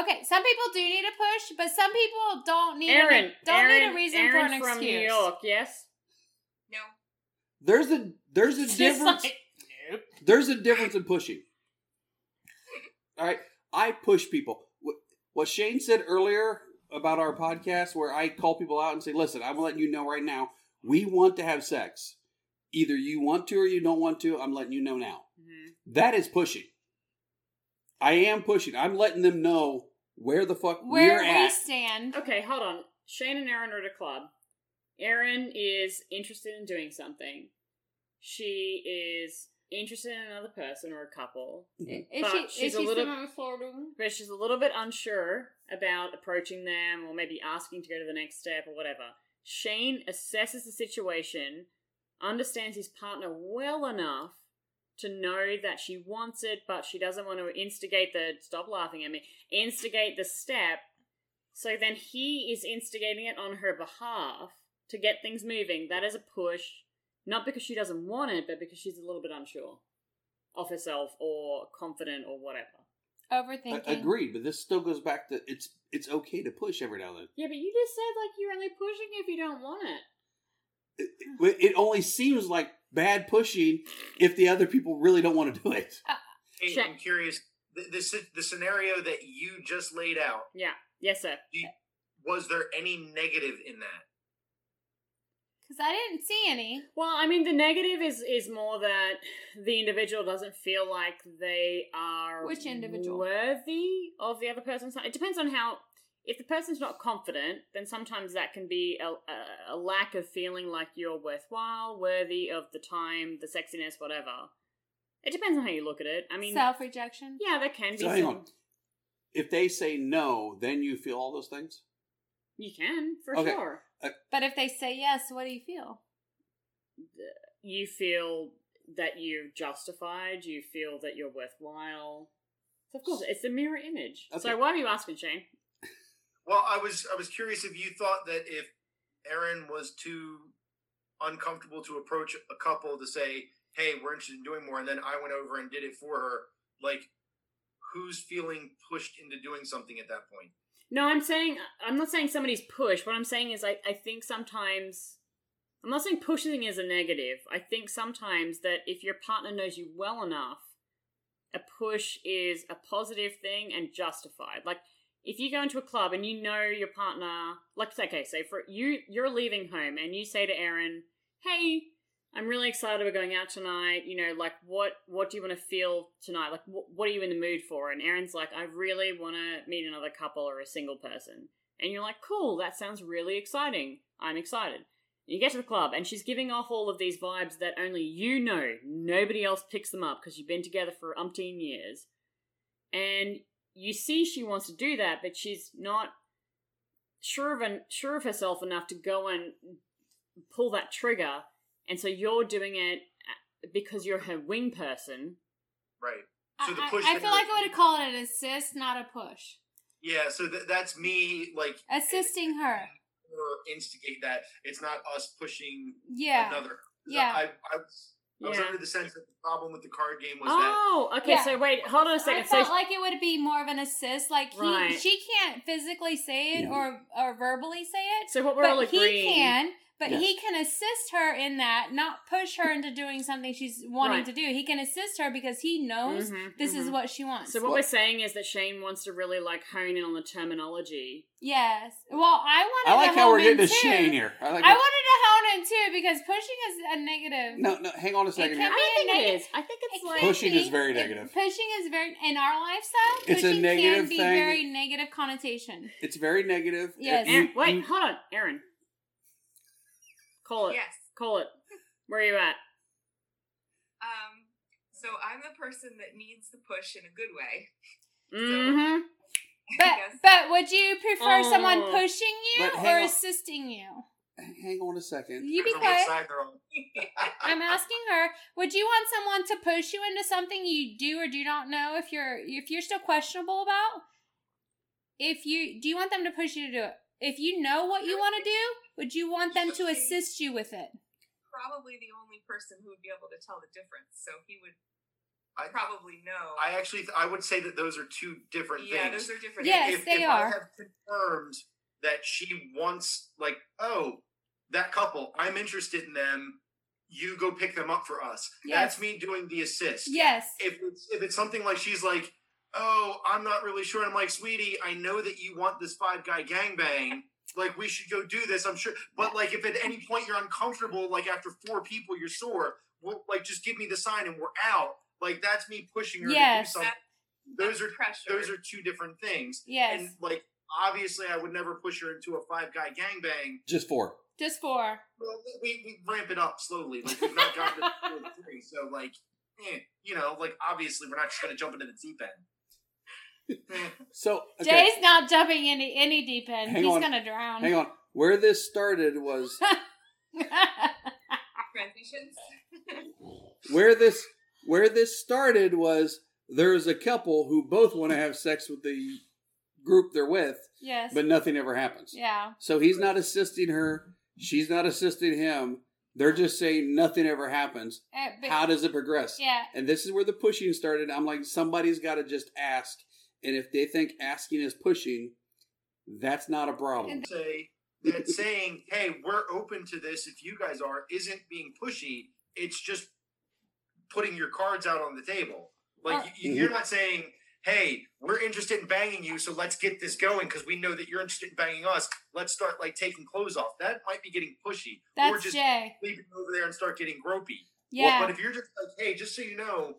[SPEAKER 4] Okay, some people do need a push, but some people don't need
[SPEAKER 2] Erin,
[SPEAKER 4] a, don't
[SPEAKER 2] Erin,
[SPEAKER 4] need a reason
[SPEAKER 2] Erin
[SPEAKER 4] for an
[SPEAKER 2] from
[SPEAKER 4] excuse.
[SPEAKER 2] New York, yes.
[SPEAKER 5] No.
[SPEAKER 1] there's a there's a
[SPEAKER 4] It's just
[SPEAKER 1] difference
[SPEAKER 4] like, nope.
[SPEAKER 1] there's a difference in pushing. All right, I push people. What, what Shane said earlier about our podcast, where I call people out and say, "Listen, I'm letting you know right now, we want to have sex. Either you want to or you don't want to. I'm letting you know now."
[SPEAKER 2] Mhm.
[SPEAKER 1] That is pushing. I am pushing. I'm letting them know where the fuck
[SPEAKER 4] Where
[SPEAKER 1] we're
[SPEAKER 4] we
[SPEAKER 1] at.
[SPEAKER 4] stand.
[SPEAKER 2] Okay, hold on. Shane and Erin are at a club. Erin is interested in doing something. She is interested in another person or a couple,
[SPEAKER 4] Is
[SPEAKER 2] But
[SPEAKER 4] she,
[SPEAKER 2] she's
[SPEAKER 4] is
[SPEAKER 2] a
[SPEAKER 4] she
[SPEAKER 2] little-
[SPEAKER 4] still flirting?
[SPEAKER 2] but she's a little bit unsure about approaching them or maybe asking to go to the next step or whatever. Shane assesses the situation, understands his partner well enough to know that she wants it, but she doesn't want to instigate the stop laughing at me, instigate the step. So then he is instigating it on her behalf to get things moving. That is a push, not because she doesn't want it, but because she's a little bit unsure of herself or confident or whatever.
[SPEAKER 4] Overthinking.
[SPEAKER 1] I- Agreed, but this still goes back to it's it's okay to push every now and then.
[SPEAKER 2] Yeah, but you just said like you're only pushing if you don't want it.
[SPEAKER 1] It, it- it only seems like bad pushing if the other people really don't want to do it.
[SPEAKER 3] Uh,
[SPEAKER 2] hey,
[SPEAKER 3] I'm curious. The, the the scenario that you just laid out
[SPEAKER 2] Yeah. Yes, sir.
[SPEAKER 3] was there any negative in that?
[SPEAKER 4] Because I didn't see any.
[SPEAKER 2] Well, I mean, the negative is is more that the individual doesn't feel like they are
[SPEAKER 4] Which individual?
[SPEAKER 2] worthy of the other person's. It depends on how. If the person's not confident, then sometimes that can be a, a, a lack of feeling like you're worthwhile, worthy of the time, the sexiness, whatever. It depends on how you look at it. I mean,
[SPEAKER 4] Self rejection.
[SPEAKER 2] yeah, there can be.
[SPEAKER 1] So hang
[SPEAKER 2] some,
[SPEAKER 1] on. If they say no, then you feel all those things.
[SPEAKER 2] You can for
[SPEAKER 1] Okay.
[SPEAKER 2] sure.
[SPEAKER 4] Uh, but if they say yes, what do you feel?
[SPEAKER 2] You feel that you're justified. You feel that you're worthwhile. So of course, it's a mirror image.
[SPEAKER 1] Okay.
[SPEAKER 2] So why are you asking, Shane?
[SPEAKER 3] Well, I was I was curious if you thought that if Erin was too uncomfortable to approach a couple to say, "Hey, we're interested in doing more," and then I went over and did it for her, like who's feeling pushed into doing something at that point?
[SPEAKER 2] No, I'm saying I'm not saying somebody's pushed. What I'm saying is I, I think sometimes I'm not saying pushing is a negative. I think sometimes that if your partner knows you well enough, a push is a positive thing and justified. Like if you go into a club and you know your partner, like okay, so for you you're leaving home and you say to Erin, "Hey, I'm really excited we're going out tonight. You know, like what what do you want to feel tonight? Like what, what are you in the mood for?" And Erin's like, "I really want to meet another couple or a single person." And you're like, "Cool, that sounds really exciting. I'm excited." You get to the club and she's giving off all of these vibes that only you know. Nobody else picks them up because you've been together for umpteen years. And you see she wants to do that, but she's not sure of an, sure of herself enough to go and pull that trigger. And so you're doing it uh, because you're her wing person.
[SPEAKER 3] Right. So the
[SPEAKER 4] I-
[SPEAKER 3] push
[SPEAKER 4] I feel like I would call it an assist, not a push.
[SPEAKER 3] Yeah. So th- that's me, like
[SPEAKER 4] Assisting her.
[SPEAKER 3] Or instigate that. It's not us pushing
[SPEAKER 4] Yeah.
[SPEAKER 3] another.
[SPEAKER 4] Yeah.
[SPEAKER 3] I, I, was, I was
[SPEAKER 2] Yeah.
[SPEAKER 3] under the sense that the problem with the card game was that
[SPEAKER 2] Oh, okay.
[SPEAKER 4] Yeah.
[SPEAKER 2] So wait, hold on a second.
[SPEAKER 4] I felt
[SPEAKER 2] So
[SPEAKER 4] like it would be more of an assist. Like he,
[SPEAKER 2] Right.
[SPEAKER 4] she can't physically say it or or verbally say it,
[SPEAKER 2] so what we're all
[SPEAKER 4] but he can. But
[SPEAKER 1] Yes.
[SPEAKER 4] he can assist her in that, not push her into doing something she's wanting
[SPEAKER 2] Right.
[SPEAKER 4] to do. He can assist her because he knows
[SPEAKER 2] Mhm,
[SPEAKER 4] this is
[SPEAKER 2] mhm.
[SPEAKER 4] what she wants.
[SPEAKER 2] So what
[SPEAKER 1] What-
[SPEAKER 2] we're saying is that Shane wants to really like hone in on the terminology.
[SPEAKER 4] yes. Well, I wanted to.
[SPEAKER 1] I like
[SPEAKER 4] to
[SPEAKER 1] how we're getting to. Shane here. I like.
[SPEAKER 4] I wanted to hone in too because pushing is a negative.
[SPEAKER 1] no, no. Hang on a second
[SPEAKER 4] can
[SPEAKER 1] here.
[SPEAKER 2] I don't think
[SPEAKER 4] be a negative-
[SPEAKER 2] is. I think it's
[SPEAKER 4] It
[SPEAKER 2] like
[SPEAKER 4] can
[SPEAKER 1] Pushing is
[SPEAKER 4] be-
[SPEAKER 1] very
[SPEAKER 4] it-
[SPEAKER 1] negative.
[SPEAKER 4] pushing is very in our lifestyle.
[SPEAKER 1] It's a negative
[SPEAKER 4] can be
[SPEAKER 1] thing.
[SPEAKER 4] very negative connotation.
[SPEAKER 1] It's very negative.
[SPEAKER 4] Yes.
[SPEAKER 1] You-
[SPEAKER 2] Erin, wait,
[SPEAKER 1] you-
[SPEAKER 2] hold on, Erin. Call it.
[SPEAKER 5] Yes.
[SPEAKER 2] Call it. Where are you at?
[SPEAKER 5] Um, so I'm the person that needs the push in a good way.
[SPEAKER 2] Mm-hmm.
[SPEAKER 4] But but would you prefer someone
[SPEAKER 2] Oh.
[SPEAKER 4] pushing you
[SPEAKER 1] hang
[SPEAKER 4] or
[SPEAKER 1] on.
[SPEAKER 4] assisting you?
[SPEAKER 1] hang on a second.
[SPEAKER 4] You be quiet.
[SPEAKER 3] what side they're on.
[SPEAKER 4] I'm asking her. Would you want someone to push you into something you do or do not know if you're if you're still questionable about? If you do you want them to push you to do it? If you know what you want to do, would you want them to assist you with it?
[SPEAKER 5] Probably the only person who would be able to tell the difference. So he would
[SPEAKER 3] I-
[SPEAKER 5] probably know.
[SPEAKER 3] I actually, I would say that those are two different
[SPEAKER 5] yeah,
[SPEAKER 3] things.
[SPEAKER 5] those are different.
[SPEAKER 4] Yes,
[SPEAKER 3] if,
[SPEAKER 4] they
[SPEAKER 3] if
[SPEAKER 4] are.
[SPEAKER 3] I have confirmed that she wants, like, oh, that couple, I'm interested in them. You go pick them up for us.
[SPEAKER 4] Yes.
[SPEAKER 3] That's me doing the assist.
[SPEAKER 4] Yes.
[SPEAKER 3] If it's if it's something like she's like, oh, I'm not really sure. I'm like, sweetie, I know that you want this five guy gangbang. Like we should go do this. I'm sure. But like, if at any point you're uncomfortable, like after four people, you're sore. Well, like just give me the sign and we're out. Like that's me pushing her
[SPEAKER 4] Yes.
[SPEAKER 3] to do something. Those are
[SPEAKER 5] pressure.
[SPEAKER 3] those are two different things.
[SPEAKER 4] Yes.
[SPEAKER 3] And like obviously, I would never push her into a five guy gangbang.
[SPEAKER 1] Just four.
[SPEAKER 4] Just four.
[SPEAKER 3] Well, we, we ramp it up slowly. Like we've not gotten to two three, so like, eh, you know, like obviously we're not just gonna jump into the deep end.
[SPEAKER 1] So okay,
[SPEAKER 4] Jay's not jumping any any deep end.
[SPEAKER 1] Hang
[SPEAKER 4] He's
[SPEAKER 1] on.
[SPEAKER 4] gonna drown.
[SPEAKER 1] hang on. Where this started was
[SPEAKER 5] transitions.
[SPEAKER 1] where this where this started was there's a couple who both want to have sex with the group they're with,
[SPEAKER 4] yes.
[SPEAKER 1] but nothing ever happens.
[SPEAKER 4] yeah.
[SPEAKER 1] So he's not assisting her. She's not assisting him. They're just saying nothing ever happens.
[SPEAKER 4] Uh, but-
[SPEAKER 1] How does it progress?
[SPEAKER 4] yeah.
[SPEAKER 1] And this is where the pushing started. I'm like, somebody's got to just ask. And if they think asking is pushing, that's not a problem.
[SPEAKER 4] And-
[SPEAKER 3] Say that saying, "Hey, we're open to this if you guys are," isn't being pushy. It's just putting your cards out on the table. Like
[SPEAKER 4] Or-
[SPEAKER 3] you, you're not saying, hey, we're interested in banging you, so let's get this going because we know that you're interested in banging us. Let's start like taking clothes off. That might be getting pushy. or just
[SPEAKER 4] Jay.
[SPEAKER 3] leave it over there and start getting gropey.
[SPEAKER 4] Yeah.
[SPEAKER 3] But if you're just like, hey, just so you know,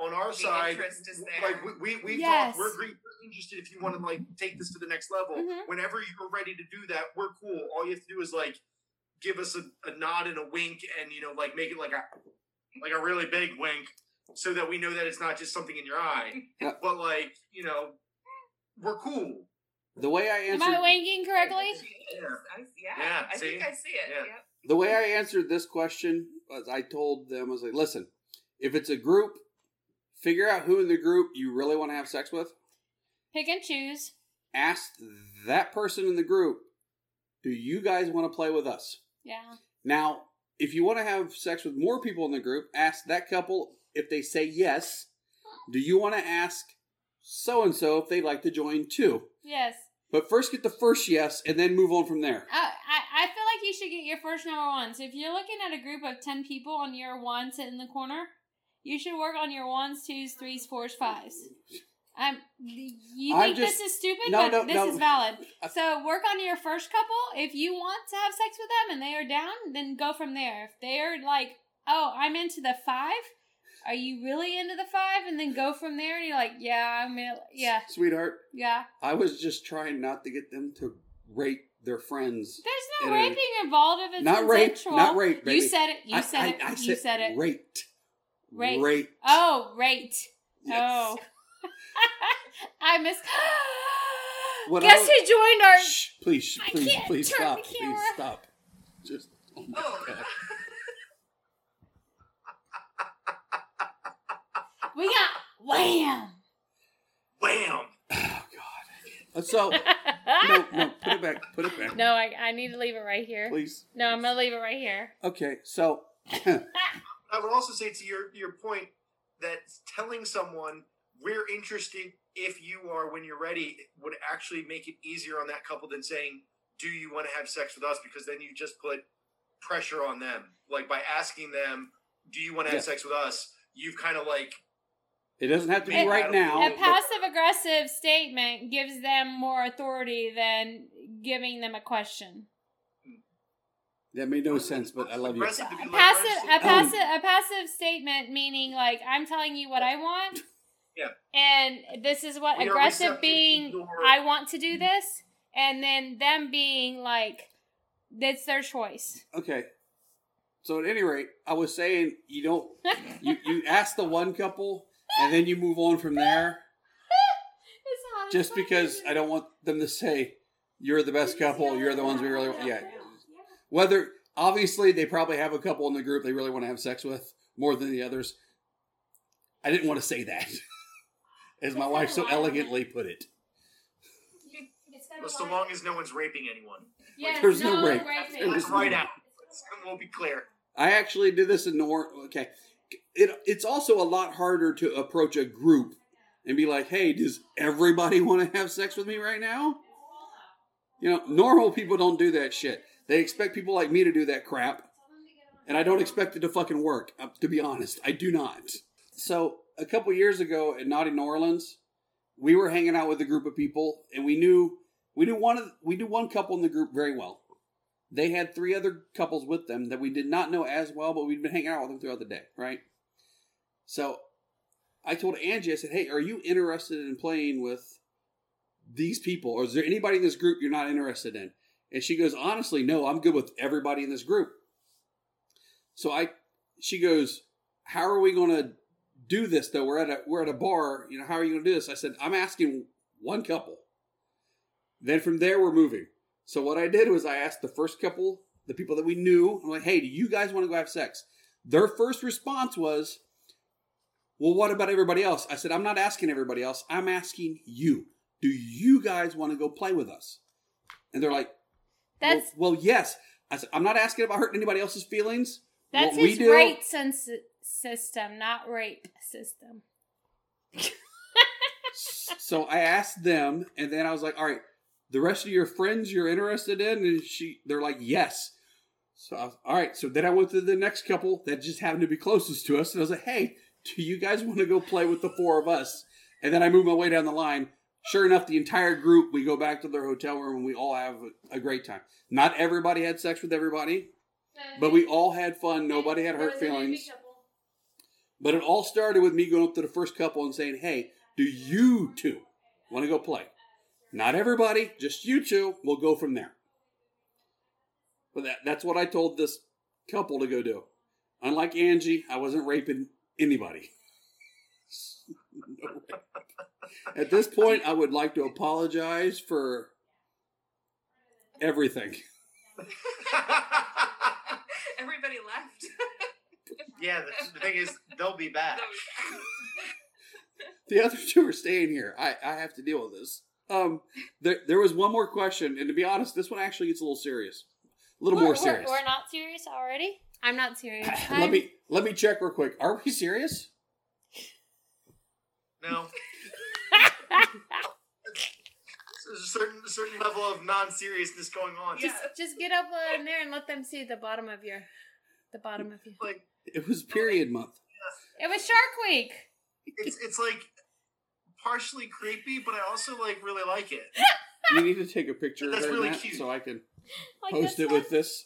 [SPEAKER 3] on our
[SPEAKER 5] The
[SPEAKER 3] side,
[SPEAKER 5] interest is there.
[SPEAKER 3] like we we we've
[SPEAKER 4] Yes.
[SPEAKER 3] talked, we're we're interested if you want to like take this to the next level.
[SPEAKER 4] Mhm.
[SPEAKER 3] Whenever you're ready to do that, we're cool. All you have to do is like give us a, a nod and a wink, and you know, like make it like a like a really big wink, so that we know that it's not just something in your eye.
[SPEAKER 1] Yeah.
[SPEAKER 3] But like you know, we're cool.
[SPEAKER 1] The way I answered.
[SPEAKER 4] Am
[SPEAKER 1] answered
[SPEAKER 4] I winking correctly?
[SPEAKER 3] Yeah.
[SPEAKER 5] I, yeah,
[SPEAKER 3] Yeah,
[SPEAKER 5] I think? I see it.
[SPEAKER 3] Yeah.
[SPEAKER 5] Yep.
[SPEAKER 1] the way I answered this question was I told them I was like, listen, if it's a group, figure out who in the group you really want to have sex with.
[SPEAKER 4] Pick and choose.
[SPEAKER 1] Ask that person in the group, do you guys want to play with us?
[SPEAKER 4] Yeah.
[SPEAKER 1] Now, if you want to have sex with more people in the group, ask that couple if they say yes. Do you want to ask so and so if they'd like to join too?
[SPEAKER 4] Yes.
[SPEAKER 1] But first get the first yes and then move on from there.
[SPEAKER 4] I, I, I feel like you should get your first number one. So if you're looking at a group of 10 people on your one sit in the corner, you should work on your ones, twos, threes, fours, fives. Um, you
[SPEAKER 1] I'm
[SPEAKER 4] think
[SPEAKER 1] just-
[SPEAKER 4] this is stupid,
[SPEAKER 1] no,
[SPEAKER 4] but
[SPEAKER 1] no,
[SPEAKER 4] this
[SPEAKER 1] no.
[SPEAKER 4] is valid. So work on your first couple. If you want to have sex with them and they are down, then go from there. If they're like, oh, I'm into the five, are you really into the five? And then go from there, and you're like, yeah, I'm, in, yeah,
[SPEAKER 1] Sweetheart,
[SPEAKER 4] yeah.
[SPEAKER 1] I was just trying not to get them to rate their friends.
[SPEAKER 4] There's no
[SPEAKER 1] In a-
[SPEAKER 4] raping involved if it's
[SPEAKER 1] Not rape,
[SPEAKER 4] consensual.
[SPEAKER 1] not rape, baby.
[SPEAKER 4] You said it. You said
[SPEAKER 1] I-
[SPEAKER 4] it.
[SPEAKER 1] I
[SPEAKER 4] you said it.
[SPEAKER 1] Rate.
[SPEAKER 4] Rate.
[SPEAKER 1] Rate.
[SPEAKER 4] Oh, rate.
[SPEAKER 1] Yes.
[SPEAKER 4] Oh. I miss.
[SPEAKER 1] What
[SPEAKER 4] Guess
[SPEAKER 1] I-
[SPEAKER 4] who joined our?
[SPEAKER 1] Shh, please,
[SPEAKER 4] I
[SPEAKER 1] please, please stop. Please stop. Just. Oh my
[SPEAKER 5] Oh.
[SPEAKER 1] God.
[SPEAKER 4] We got wham.
[SPEAKER 3] Wham!
[SPEAKER 1] Oh God. Uh, so no, no, put it back. Put it back.
[SPEAKER 4] No, I, I need to leave it right here.
[SPEAKER 1] Please.
[SPEAKER 4] No, I'm gonna leave it right here.
[SPEAKER 1] Okay. So.
[SPEAKER 3] I would also say to your your point that telling someone we're interested if you are when you're ready would actually make it easier on that couple than saying, "Do you want to have sex with us?" Because then you just put pressure on them. Like by asking them, "Do you want to have
[SPEAKER 1] Yeah.
[SPEAKER 3] sex with us?" You've kind of like
[SPEAKER 1] It doesn't have to be
[SPEAKER 4] And-
[SPEAKER 1] right now.
[SPEAKER 4] A passive aggressive statement gives them more authority than giving them a question.
[SPEAKER 1] That made no sense, but I love you.
[SPEAKER 3] Aggressive
[SPEAKER 4] A passive, a passive, a passive statement meaning like I'm telling you what I want.
[SPEAKER 3] Yeah.
[SPEAKER 4] And this is what
[SPEAKER 3] We
[SPEAKER 4] aggressive being. I want to do this, and then them being like, it's their choice.
[SPEAKER 1] Okay. So at any rate, I was saying you don't you you ask the one couple and then you move on from there
[SPEAKER 4] It's hot
[SPEAKER 1] just because I don't want them to say you're the best couple, you're the ones we really want. Yeah. Whether obviously they probably have a couple in the group they really want to have sex with more than the others. I didn't want to say that. As my wife so elegantly put it.
[SPEAKER 4] It's
[SPEAKER 3] Well, so long as no one's raping anyone.
[SPEAKER 4] Yes,
[SPEAKER 1] There's no rape.
[SPEAKER 4] raping.
[SPEAKER 1] There
[SPEAKER 3] Let's
[SPEAKER 1] is
[SPEAKER 3] write out. We'll be clear.
[SPEAKER 1] I actually did this in Nor. Okay, it it's also a lot harder to approach a group and be like, "Hey, does everybody want to have sex with me right now?" You know, normal people don't do that shit. They expect people like me to do that crap, and I don't expect it to fucking work. uh, To be honest, I do not. So a couple years ago in Naughty New Orleans, we were hanging out with a group of people, and we knew we knew one of we knew one couple in the group very well. They had three other couples with them that we did not know as well, but we'd been hanging out with them throughout the day, right? So I told Angie, I said, Hey, are you interested in playing with these people? Or is there anybody in this group you're not interested in? And she goes, Honestly, no, I'm good with everybody in this group. So I she goes, How are we gonna do this though? We're at a we're at a bar, you know, how are you gonna do this? I said, I'm asking one couple. Then from there we're moving. So what I did was I asked the first couple, the people that we knew, I'm like, hey, do you guys want to go have sex? Their first response was, well, what about everybody else? I said, I'm not asking everybody else. I'm asking you. Do you guys want to go play with us? And they're like,
[SPEAKER 4] That's
[SPEAKER 1] well, well, yes. I'm not asking about hurting anybody else's feelings.
[SPEAKER 4] that's
[SPEAKER 1] what
[SPEAKER 4] his
[SPEAKER 1] do,
[SPEAKER 4] rate sens- system, not rape system.
[SPEAKER 1] so I asked them, and then I was like, all right, the rest of your friends you're interested in? And she, they're like, yes. So I was, all right. So then I went to the next couple that just happened to be closest to us, and I was like, hey, do you guys want to go play with the four of us? And then I move my way down the line. Sure enough, the entire group we go back to their hotel room and we all have a, great time. Not everybody had sex with everybody, but we all had fun. Nobody had hurt feelings. But it all started with me going up to the first couple and saying, "Hey, do you two want to go play? Not everybody, just you two. We'll go from there." But that, that's what I told this couple to go do. Unlike Angie, I wasn't raping anybody. No rape. At this point, I would like to apologize for everything.
[SPEAKER 5] Everybody left.
[SPEAKER 3] yeah, the, the thing is, they'll be back.
[SPEAKER 1] The other two are staying here. I, I have to deal with this. Um, there, there was one more question, and to be honest, this one actually gets a little serious, a little more serious.
[SPEAKER 4] We're, not serious already. I'm not serious.
[SPEAKER 1] let
[SPEAKER 4] I'm-
[SPEAKER 1] me let me check real quick. Are we serious?
[SPEAKER 3] No. There's a certain a certain level of non-seriousness going on.
[SPEAKER 5] Yeah.
[SPEAKER 4] Just, just get up in there and let them see the bottom of your, the bottom of you.
[SPEAKER 3] Like
[SPEAKER 1] It was period month.
[SPEAKER 4] It was Shark Week.
[SPEAKER 3] it's it's like partially creepy, but I also like really like it.
[SPEAKER 1] You need to take a picture of
[SPEAKER 3] That's
[SPEAKER 1] it
[SPEAKER 3] really
[SPEAKER 1] Matt,
[SPEAKER 3] cute.
[SPEAKER 1] so I can
[SPEAKER 4] Like
[SPEAKER 1] post
[SPEAKER 4] this
[SPEAKER 1] it
[SPEAKER 4] one.
[SPEAKER 1] with this.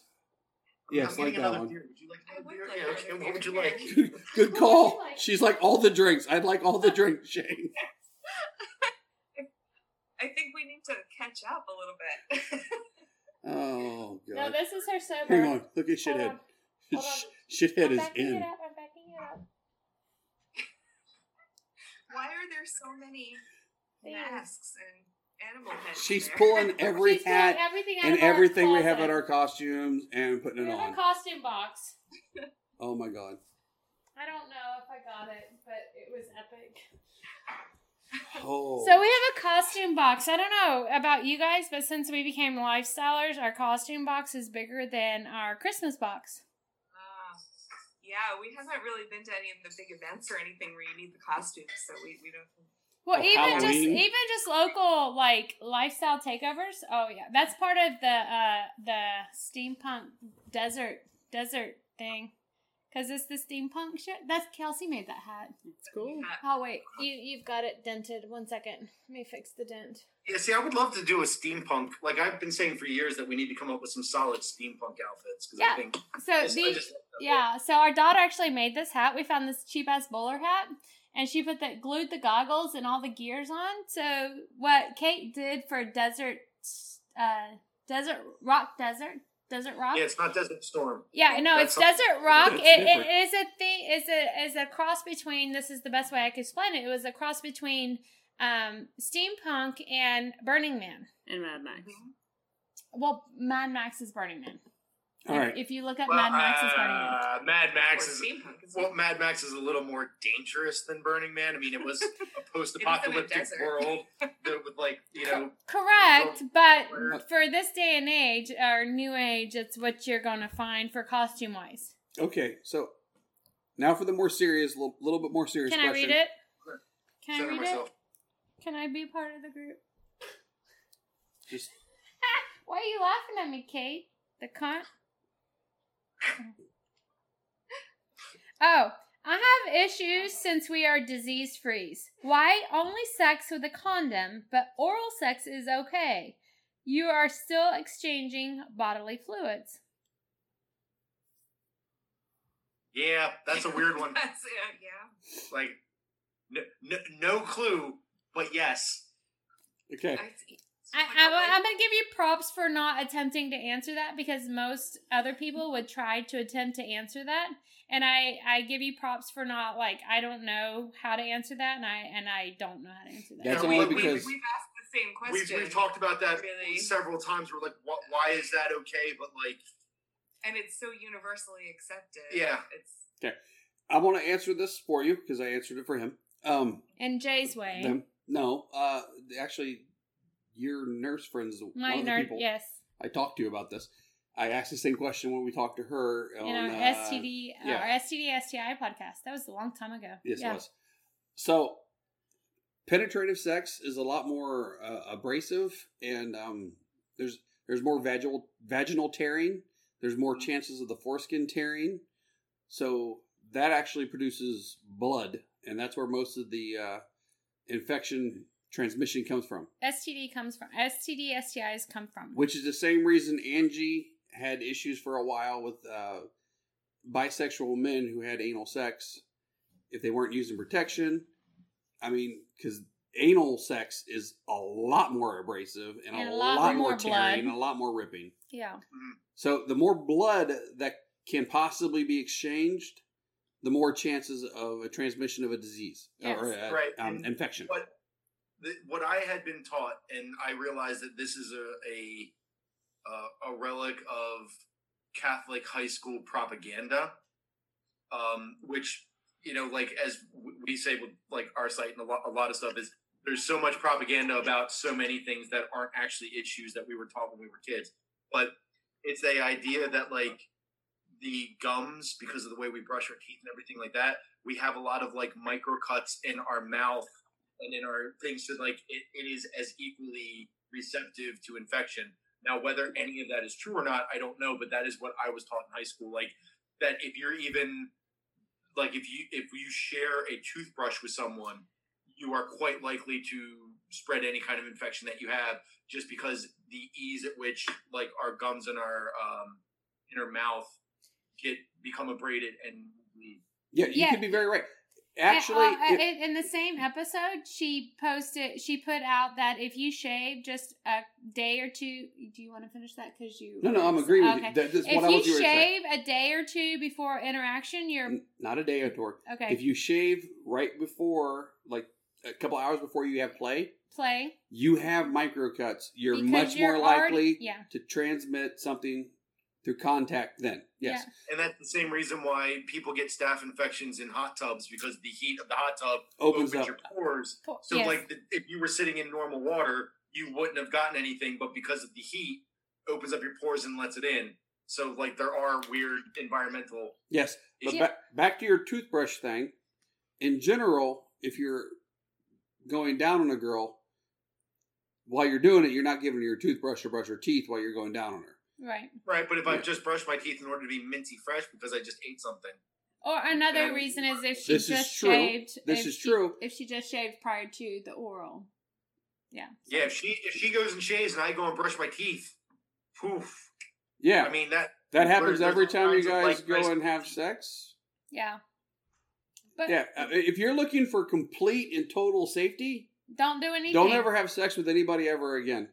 [SPEAKER 1] Yes,
[SPEAKER 3] I'm
[SPEAKER 1] like
[SPEAKER 3] getting
[SPEAKER 1] that
[SPEAKER 3] another
[SPEAKER 1] one.
[SPEAKER 3] beer. Would Oh, you like
[SPEAKER 5] I would like
[SPEAKER 3] Yeah, okay. What would you like?
[SPEAKER 1] Good, good
[SPEAKER 4] What would
[SPEAKER 1] call.
[SPEAKER 4] like?
[SPEAKER 1] She's like all the drinks. I'd like all the drinks, Shane.
[SPEAKER 5] I think we need to catch up a little bit.
[SPEAKER 1] Oh god.
[SPEAKER 4] No, this is her sober.
[SPEAKER 1] Hang on. Look at
[SPEAKER 4] Hold
[SPEAKER 1] shithead.
[SPEAKER 4] on. Hold on.
[SPEAKER 1] Shithead
[SPEAKER 4] I'm
[SPEAKER 1] is in.
[SPEAKER 4] it up. I'm backing it up.
[SPEAKER 5] Why are there so many masks and animal heads?
[SPEAKER 1] She's
[SPEAKER 5] there?
[SPEAKER 1] pulling every
[SPEAKER 4] She's
[SPEAKER 1] hat
[SPEAKER 4] everything
[SPEAKER 1] and
[SPEAKER 4] of our
[SPEAKER 1] everything we have
[SPEAKER 4] closet.
[SPEAKER 1] at our costumes and putting
[SPEAKER 4] We
[SPEAKER 1] it
[SPEAKER 4] have a
[SPEAKER 1] on.
[SPEAKER 4] costume box.
[SPEAKER 1] Oh my god.
[SPEAKER 4] I don't know if I got it, but it was epic.
[SPEAKER 1] Oh.
[SPEAKER 4] So we have a costume box. I don't know about you guys, but since we became lifestylers, our costume box is bigger than our Christmas box.
[SPEAKER 5] Ah, yeah, we haven't really been to any of the big events or anything where you need the costumes, so we, we don't.
[SPEAKER 4] Well,
[SPEAKER 1] Oh,
[SPEAKER 4] even just even just local like lifestyle takeovers. Oh yeah, that's part of the uh the steampunk desert desert thing. Cause it's the steampunk shit. That's Kelsey made that hat.
[SPEAKER 2] It's cool.
[SPEAKER 4] Oh wait, you you've got it dented. One second, let me fix the dent.
[SPEAKER 3] Yeah, see, I would love to do a steampunk. Like I've been saying for years that we need to come up with some solid steampunk outfits because
[SPEAKER 4] Yeah.
[SPEAKER 3] I think
[SPEAKER 4] So
[SPEAKER 3] I just, I
[SPEAKER 4] these,
[SPEAKER 3] just
[SPEAKER 4] yeah. So our daughter actually made this hat. We found this cheap ass bowler hat, and she put that glued the goggles and all the gears on. So what Kate did for desert, uh, desert rock desert desert rock.
[SPEAKER 3] yeah, it's not Desert Storm.
[SPEAKER 4] Yeah, no,
[SPEAKER 3] That's
[SPEAKER 4] it's desert rock.
[SPEAKER 1] That's
[SPEAKER 4] It, it
[SPEAKER 1] different.
[SPEAKER 4] is a thing. Is a is a cross between. This is the best way I could explain it. It was a cross between um, steampunk and Burning Man.
[SPEAKER 2] And Mad Max.
[SPEAKER 4] Well, Mad Max is Burning Man.
[SPEAKER 1] All right.
[SPEAKER 4] If you look at
[SPEAKER 3] Well,
[SPEAKER 4] Mad Max is Burning Man.
[SPEAKER 3] uh, Mad Max is well. Mad Max is a little more dangerous than Burning Man. I mean, it was a post-apocalyptic
[SPEAKER 5] desert.
[SPEAKER 3] world that with like you know.
[SPEAKER 4] Correct, but
[SPEAKER 3] Where-
[SPEAKER 4] for this day and age, or new age, it's what you're gonna find for costume wise.
[SPEAKER 1] Okay, so now for the more serious, little, little bit more serious
[SPEAKER 4] Can I
[SPEAKER 1] question.
[SPEAKER 4] read it?
[SPEAKER 3] Sure.
[SPEAKER 4] Can I read
[SPEAKER 3] myself.
[SPEAKER 4] it? Can I be part of the group?
[SPEAKER 1] Just
[SPEAKER 4] Why are you laughing at me, Kate? The cunt. oh, I have issues since we are disease free. Why only sex with a condom, but oral sex is okay? You are still exchanging bodily fluids.
[SPEAKER 3] Yeah, that's a weird one.
[SPEAKER 5] That's it, yeah.
[SPEAKER 3] Like, no, no, no clue, but yes.
[SPEAKER 1] okay.
[SPEAKER 5] I,
[SPEAKER 4] I, I, I'm going to give you props for not attempting to answer that because most other people would try to attempt to answer that. And I, I give you props for not like I don't know how to answer that, and I and I don't know how to answer that.
[SPEAKER 1] That's
[SPEAKER 3] Yeah,
[SPEAKER 1] only
[SPEAKER 3] we- we-
[SPEAKER 1] because
[SPEAKER 5] we've asked the same
[SPEAKER 3] We've,
[SPEAKER 5] question.
[SPEAKER 3] we've talked about that
[SPEAKER 5] Really?
[SPEAKER 3] several times. We're like, what, why is that okay? But like,
[SPEAKER 5] and it's so universally accepted.
[SPEAKER 3] Yeah.
[SPEAKER 5] It's
[SPEAKER 1] I want to answer this for you because I answered it for him. Um,
[SPEAKER 4] In Jay's way,
[SPEAKER 1] them, no, uh, actually, your nurse friends,
[SPEAKER 4] my
[SPEAKER 1] one of the people
[SPEAKER 4] yes,
[SPEAKER 1] I talked to you about this. I asked the same question when we talked to her on
[SPEAKER 4] in our
[SPEAKER 1] uh,
[SPEAKER 4] STD,
[SPEAKER 1] yeah.
[SPEAKER 4] our STD STI podcast. That was a long time ago.
[SPEAKER 1] Yes,
[SPEAKER 4] yeah.
[SPEAKER 1] it was. So, penetrative sex is a lot more uh, abrasive, and um, there's there's more vaginal vaginal tearing. There's more chances of the foreskin tearing. So that actually produces blood, and that's where most of the uh, infection transmission comes from,
[SPEAKER 4] STD comes from STD, STIs come from.
[SPEAKER 1] which is the same reason Angie had issues for a while with uh, bisexual men who had anal sex if they weren't using protection. I mean, because anal sex is a lot more abrasive and, a, lot, more,
[SPEAKER 4] more
[SPEAKER 1] tearing
[SPEAKER 4] blood.
[SPEAKER 1] and a lot more ripping.
[SPEAKER 4] Yeah.
[SPEAKER 1] So the more blood that can possibly be exchanged, the more chances of a transmission of a disease
[SPEAKER 4] Yes.
[SPEAKER 1] or a,
[SPEAKER 3] Right,
[SPEAKER 1] um,
[SPEAKER 3] and-
[SPEAKER 1] infection.
[SPEAKER 3] But what I had been taught, and I realized that this is a a, a relic of Catholic high school propaganda, um, which you know, like as we say with like our site and a lot, a lot of stuff is there's so much propaganda about so many things that aren't actually issues that we were taught when we were kids. But it's the idea that like the gums, because of the way we brush our teeth and everything like that, we have a lot of like micro cuts in our mouth and in our things so like it, it is as equally receptive to infection now whether any of that is true or not i don't know but that is what i was taught in high school like that if you're even like if you if you share a toothbrush with someone you are quite likely to spread any kind of infection that you have just because the ease at which like our gums and our um in our mouth get become abraded and bleed
[SPEAKER 1] yeah, you
[SPEAKER 4] Yeah.
[SPEAKER 1] could be very right. Actually,
[SPEAKER 4] And, uh,
[SPEAKER 1] it-
[SPEAKER 4] in, the same episode, she posted, she put out that if you shave just a day or two, do you want to finish that? Because you
[SPEAKER 1] no, no, I'm agreeing with you. That, that's
[SPEAKER 4] If
[SPEAKER 1] what I
[SPEAKER 4] you
[SPEAKER 1] was you were saying.
[SPEAKER 4] shave a day or two before interaction, you're
[SPEAKER 1] Not a day or two.
[SPEAKER 4] okay.
[SPEAKER 1] If you shave right before, like a couple hours before you have play,
[SPEAKER 4] play
[SPEAKER 1] you have microcuts. You're
[SPEAKER 4] because
[SPEAKER 1] much
[SPEAKER 4] you're
[SPEAKER 1] more
[SPEAKER 4] already-
[SPEAKER 1] likely
[SPEAKER 4] yeah,
[SPEAKER 1] to transmit something through contact then. Yes.
[SPEAKER 3] And that's the same reason why people get staph infections in hot tubs because the heat of the hot tub
[SPEAKER 1] Opens
[SPEAKER 3] opens,
[SPEAKER 1] up.
[SPEAKER 3] your pores. So,
[SPEAKER 4] yes.
[SPEAKER 3] like, the, if you were sitting in normal water, you wouldn't have gotten anything, but because of the heat, opens up your pores and lets it in. So, like, there are weird environmental.
[SPEAKER 1] Yes. But
[SPEAKER 4] Yeah.
[SPEAKER 1] back, back to your toothbrush thing. In general, if you're going down on a girl, while you're doing it, you're not giving her your toothbrush to brush her teeth while you're going down on her.
[SPEAKER 4] Right.
[SPEAKER 3] Right, but if
[SPEAKER 1] Yeah.
[SPEAKER 3] I just brushed my teeth in order to be minty fresh because I just ate something,
[SPEAKER 4] Or another reason is if she
[SPEAKER 1] This is
[SPEAKER 4] just
[SPEAKER 1] true.
[SPEAKER 4] shaved.
[SPEAKER 1] This is
[SPEAKER 4] she-
[SPEAKER 1] true.
[SPEAKER 4] If she just shaved prior to the oral. Yeah.
[SPEAKER 3] yeah, if she if she goes and shaves and I go and brush my teeth, poof.
[SPEAKER 1] Yeah.
[SPEAKER 3] I mean that
[SPEAKER 1] that happens every time you guys
[SPEAKER 3] like,
[SPEAKER 1] go and have sex.
[SPEAKER 4] Yeah. But
[SPEAKER 1] Yeah. uh, If you're looking for complete and total safety,
[SPEAKER 4] don't do anything.
[SPEAKER 1] don't ever have sex with anybody ever again.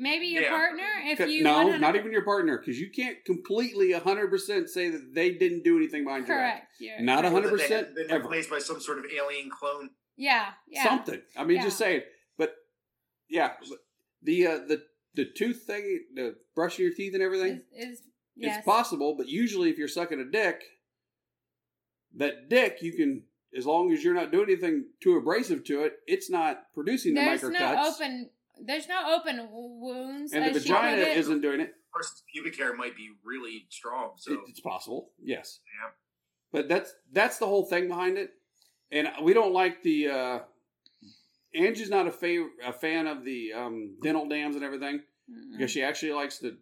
[SPEAKER 4] Maybe your
[SPEAKER 3] Yeah.
[SPEAKER 4] partner, if you
[SPEAKER 1] no,
[SPEAKER 4] 100
[SPEAKER 1] not even your partner, because you can't completely 100% say that they didn't do anything behind your back.
[SPEAKER 4] correct.
[SPEAKER 1] Not
[SPEAKER 4] correct.
[SPEAKER 3] or that they
[SPEAKER 1] 100%
[SPEAKER 3] haven't been
[SPEAKER 1] ever.
[SPEAKER 3] replaced by some sort of alien clone.
[SPEAKER 4] Yeah, yeah.
[SPEAKER 1] Something. I mean,
[SPEAKER 4] Yeah.
[SPEAKER 1] just saying. But yeah, the uh, the the tooth thing, the brushing your teeth and everything,
[SPEAKER 4] Is, is yes.
[SPEAKER 1] it's possible. But usually, if you're sucking a dick, that dick you can, as long as you're not doing anything too abrasive to it, it's not producing the
[SPEAKER 4] There's
[SPEAKER 1] microcuts,
[SPEAKER 4] no open. There's no open wounds.
[SPEAKER 1] and the
[SPEAKER 4] as she put
[SPEAKER 1] vagina isn't doing it.
[SPEAKER 3] person's pubic hair might be really strong. So
[SPEAKER 1] It- it's possible, yes.
[SPEAKER 3] Yeah.
[SPEAKER 1] But that's that's the whole thing behind it, and we don't like the. uh Angie's not a, fa- a fan of the um, dental dams and everything
[SPEAKER 4] Mm-mm.
[SPEAKER 1] because she actually likes the.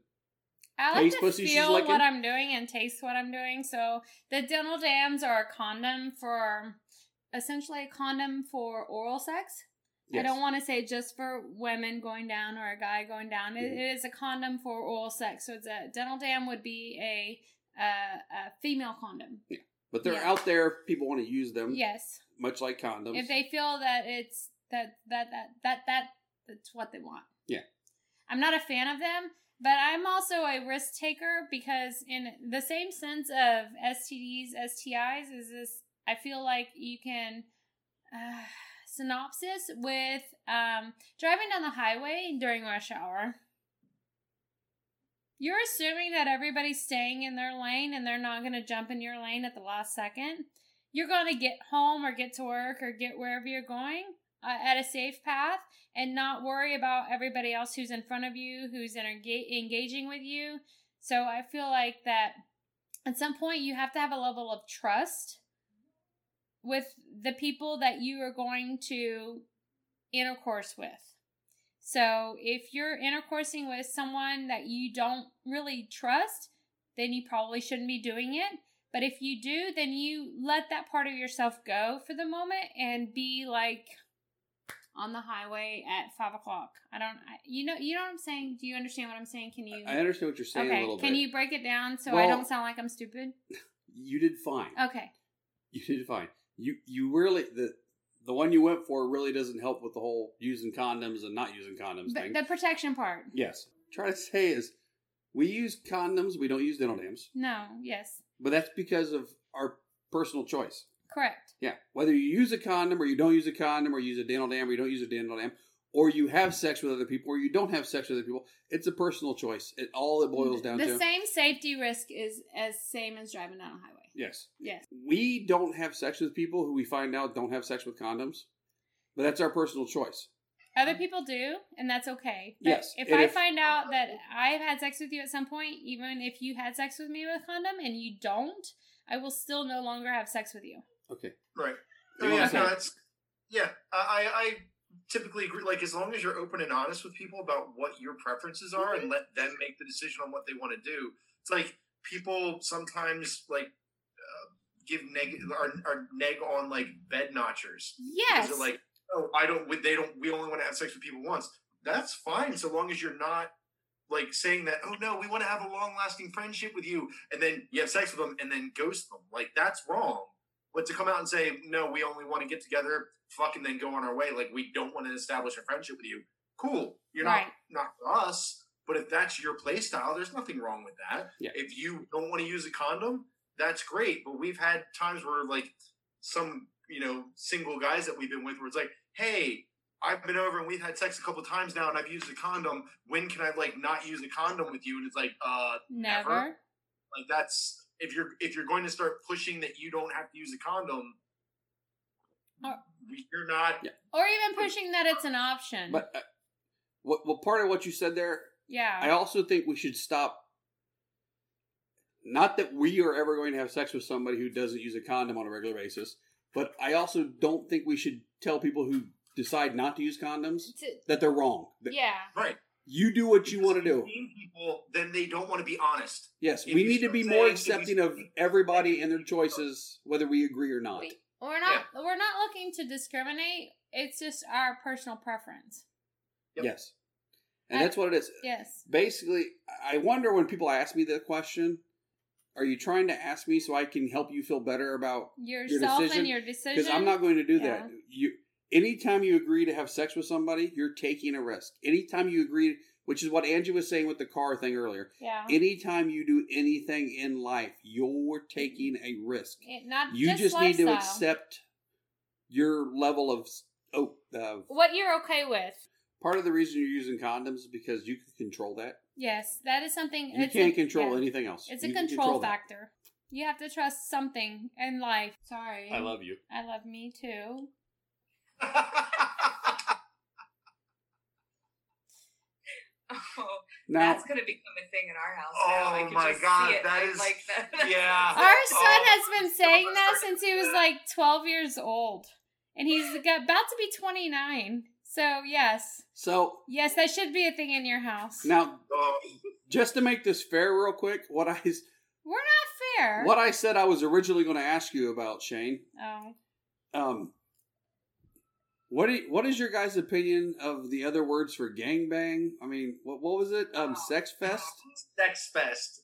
[SPEAKER 4] I like
[SPEAKER 1] taste
[SPEAKER 4] to
[SPEAKER 1] pussy she's
[SPEAKER 4] feel what I'm doing and taste what I'm doing. So the dental dams are a condom for, essentially a condom for oral sex. I don't want to say just for women going down or a guy going down. It,
[SPEAKER 1] Mhm.
[SPEAKER 4] it is a condom for oral sex. So it's a dental dam would be a uh, a female condom. Yeah.
[SPEAKER 1] But they're
[SPEAKER 4] Yeah.
[SPEAKER 1] out there. if People want to use them,
[SPEAKER 4] Yes,
[SPEAKER 1] much like condoms.
[SPEAKER 4] if they feel that it's that that that that that that's what they want.
[SPEAKER 1] Yeah.
[SPEAKER 4] I'm not a fan of them, but I'm also a risk taker because in the same sense of STDs, STIs is this I feel like you can uh, synopsis with um, driving down the highway during rush hour. You're assuming that everybody's staying in their lane and they're not going to jump in your lane at the last second. You're going to get home or get to work or get wherever you're going uh, at a safe path and not worry about everybody else who's in front of you, who's enga- engaging with you. So I feel like that at some point you have to have a level of trust with the people that you are going to intercourse with. So if you're intercoursing with someone that you don't really trust, then you probably shouldn't be doing it. But if you do, then you let that part of yourself go for the moment and be like on the highway at five o'clock. I don't. I, you know. You know what I'm saying. Do you understand what I'm saying? Can you?
[SPEAKER 1] I understand what you're saying a
[SPEAKER 4] okay. Can
[SPEAKER 1] bit.
[SPEAKER 4] you break it down so I don't sound like I'm stupid?
[SPEAKER 1] You did fine.
[SPEAKER 4] Okay.
[SPEAKER 1] You did fine. You you really the the one you went for really doesn't help with the whole using condoms and not using condoms
[SPEAKER 4] But
[SPEAKER 1] thing.
[SPEAKER 4] the protection part.
[SPEAKER 1] yes. Try to say is we use condoms, we don't use dental dams.
[SPEAKER 4] No. Yes.
[SPEAKER 1] But that's because of our personal choice.
[SPEAKER 4] Correct.
[SPEAKER 1] Yeah. Whether you use a condom or you don't use a condom or you use a dental dam or you don't use a dental dam or you have sex with other people or you don't have sex with other people, it's a personal choice. It all it boils down
[SPEAKER 4] the
[SPEAKER 1] to.
[SPEAKER 4] The same safety risk is as same as driving down a highway.
[SPEAKER 1] Yes.
[SPEAKER 4] Yes.
[SPEAKER 1] We don't have sex with people who we find out don't have sex with condoms. But that's our personal choice.
[SPEAKER 4] Other people do, and that's okay. But
[SPEAKER 1] Yes,
[SPEAKER 4] If
[SPEAKER 1] and
[SPEAKER 4] I
[SPEAKER 1] if-
[SPEAKER 4] find out that I've had sex with you at some point, even if you had sex with me with a condom and you don't, I will still no longer have sex with you.
[SPEAKER 1] Okay.
[SPEAKER 3] Right.
[SPEAKER 1] You
[SPEAKER 3] Oh, yeah, no, that's yeah. I, I I typically agree. Like as long as you're open and honest with people about what your preferences are,
[SPEAKER 4] Mm-hmm.
[SPEAKER 3] and let them make the decision on what they want to do. It's like people sometimes like give neg or, or neg on like bed notchers.
[SPEAKER 4] Yes.
[SPEAKER 3] Because like, oh, I don't. They don't. We only want to have sex with people once. That's fine, so long as you're not like saying that. Oh no, we want to have a long lasting friendship with you, and then you have sex with them, and then ghost them. Like that's wrong. But to come out and say, no, we only want to get together, fucking then go on our way. Like we don't want to establish a friendship with you. Cool. You're
[SPEAKER 4] Right.
[SPEAKER 3] not not for us. But if that's your play style, there's nothing wrong with that.
[SPEAKER 1] Yeah.
[SPEAKER 3] If you don't want to use a condom, that's great. But we've had times where like some you know single guys that we've been with where it's like, hey, I've been over and we've had sex a couple times now, and I've used a condom. When can I like not use a condom with you? And it's like, uh,
[SPEAKER 4] Never.
[SPEAKER 3] never. like that's if you're if you're going to start pushing that you don't have to use a condom,
[SPEAKER 4] Or-
[SPEAKER 3] you're not.
[SPEAKER 1] Yeah.
[SPEAKER 4] Or even pushing that it's an option.
[SPEAKER 1] But uh, what well part of what you said there,
[SPEAKER 4] yeah.
[SPEAKER 1] I also think we should stop not that we are ever going to have sex with somebody who doesn't use a condom on a regular basis, but I also don't think we should tell people who decide not to use condoms
[SPEAKER 4] To-
[SPEAKER 1] that they're wrong. That
[SPEAKER 4] yeah.
[SPEAKER 3] Right.
[SPEAKER 1] You do what you want to do.
[SPEAKER 3] mean people, then they don't want to be honest.
[SPEAKER 1] Yes,
[SPEAKER 3] If
[SPEAKER 1] we
[SPEAKER 3] you
[SPEAKER 1] need to
[SPEAKER 3] start
[SPEAKER 1] be
[SPEAKER 3] saying
[SPEAKER 1] more
[SPEAKER 3] we
[SPEAKER 1] accepting of everybody and their choices, whether we agree or not.
[SPEAKER 4] We- We're not we're not looking to discriminate. It's just our personal preference.
[SPEAKER 3] Yep.
[SPEAKER 1] Yes. And
[SPEAKER 4] I-
[SPEAKER 1] that's what it is.
[SPEAKER 4] Yes.
[SPEAKER 1] Basically, I wonder when people ask me the question, are you trying to ask me so I can help you feel better about
[SPEAKER 4] Yourself
[SPEAKER 1] decision?
[SPEAKER 4] and your decision.
[SPEAKER 1] because I'm not going to do
[SPEAKER 4] Yeah.
[SPEAKER 1] that. You anytime you agree to have sex with somebody, you're taking a risk. Anytime you agree, which is what Angie was saying with the car thing earlier.
[SPEAKER 4] Yeah.
[SPEAKER 1] Anytime you do anything in life, you're taking a risk.
[SPEAKER 4] It- not
[SPEAKER 1] You
[SPEAKER 4] just,
[SPEAKER 1] just, need to accept your level of oh. Uh,
[SPEAKER 4] what you're okay with.
[SPEAKER 1] part of the reason you're using condoms is because you can control that.
[SPEAKER 4] Yes, that is something.
[SPEAKER 1] You
[SPEAKER 4] it's
[SPEAKER 1] can't
[SPEAKER 4] a-
[SPEAKER 1] control
[SPEAKER 4] yeah.
[SPEAKER 1] anything else.
[SPEAKER 4] It's a
[SPEAKER 1] You can
[SPEAKER 4] control,
[SPEAKER 1] that.
[SPEAKER 4] factor. You have to trust something in life. Sorry.
[SPEAKER 1] I love you.
[SPEAKER 4] I love me too.
[SPEAKER 5] Oh,
[SPEAKER 1] Now,
[SPEAKER 5] that's gonna become a thing in our house. now. Oh I
[SPEAKER 3] Oh
[SPEAKER 5] can
[SPEAKER 3] my
[SPEAKER 5] just
[SPEAKER 3] God,
[SPEAKER 5] see it.
[SPEAKER 3] that
[SPEAKER 5] like that.
[SPEAKER 3] yeah.
[SPEAKER 4] Our son
[SPEAKER 3] Oh,
[SPEAKER 4] has been saying that since he was
[SPEAKER 3] that.
[SPEAKER 4] like 12 years old. And he's got, about to be 29. So, yes.
[SPEAKER 1] so
[SPEAKER 4] Yes, that should be a thing in your house.
[SPEAKER 1] now,
[SPEAKER 3] Oh,
[SPEAKER 1] just to make this fair, real quick, what I
[SPEAKER 4] We're not fair.
[SPEAKER 1] what I said I was originally going to ask you about Shane.
[SPEAKER 4] Oh.
[SPEAKER 1] Um, what you, what is your guys' opinion of the other words for gangbang? I mean, what what was it? Um, sex fest.
[SPEAKER 3] Sex fest.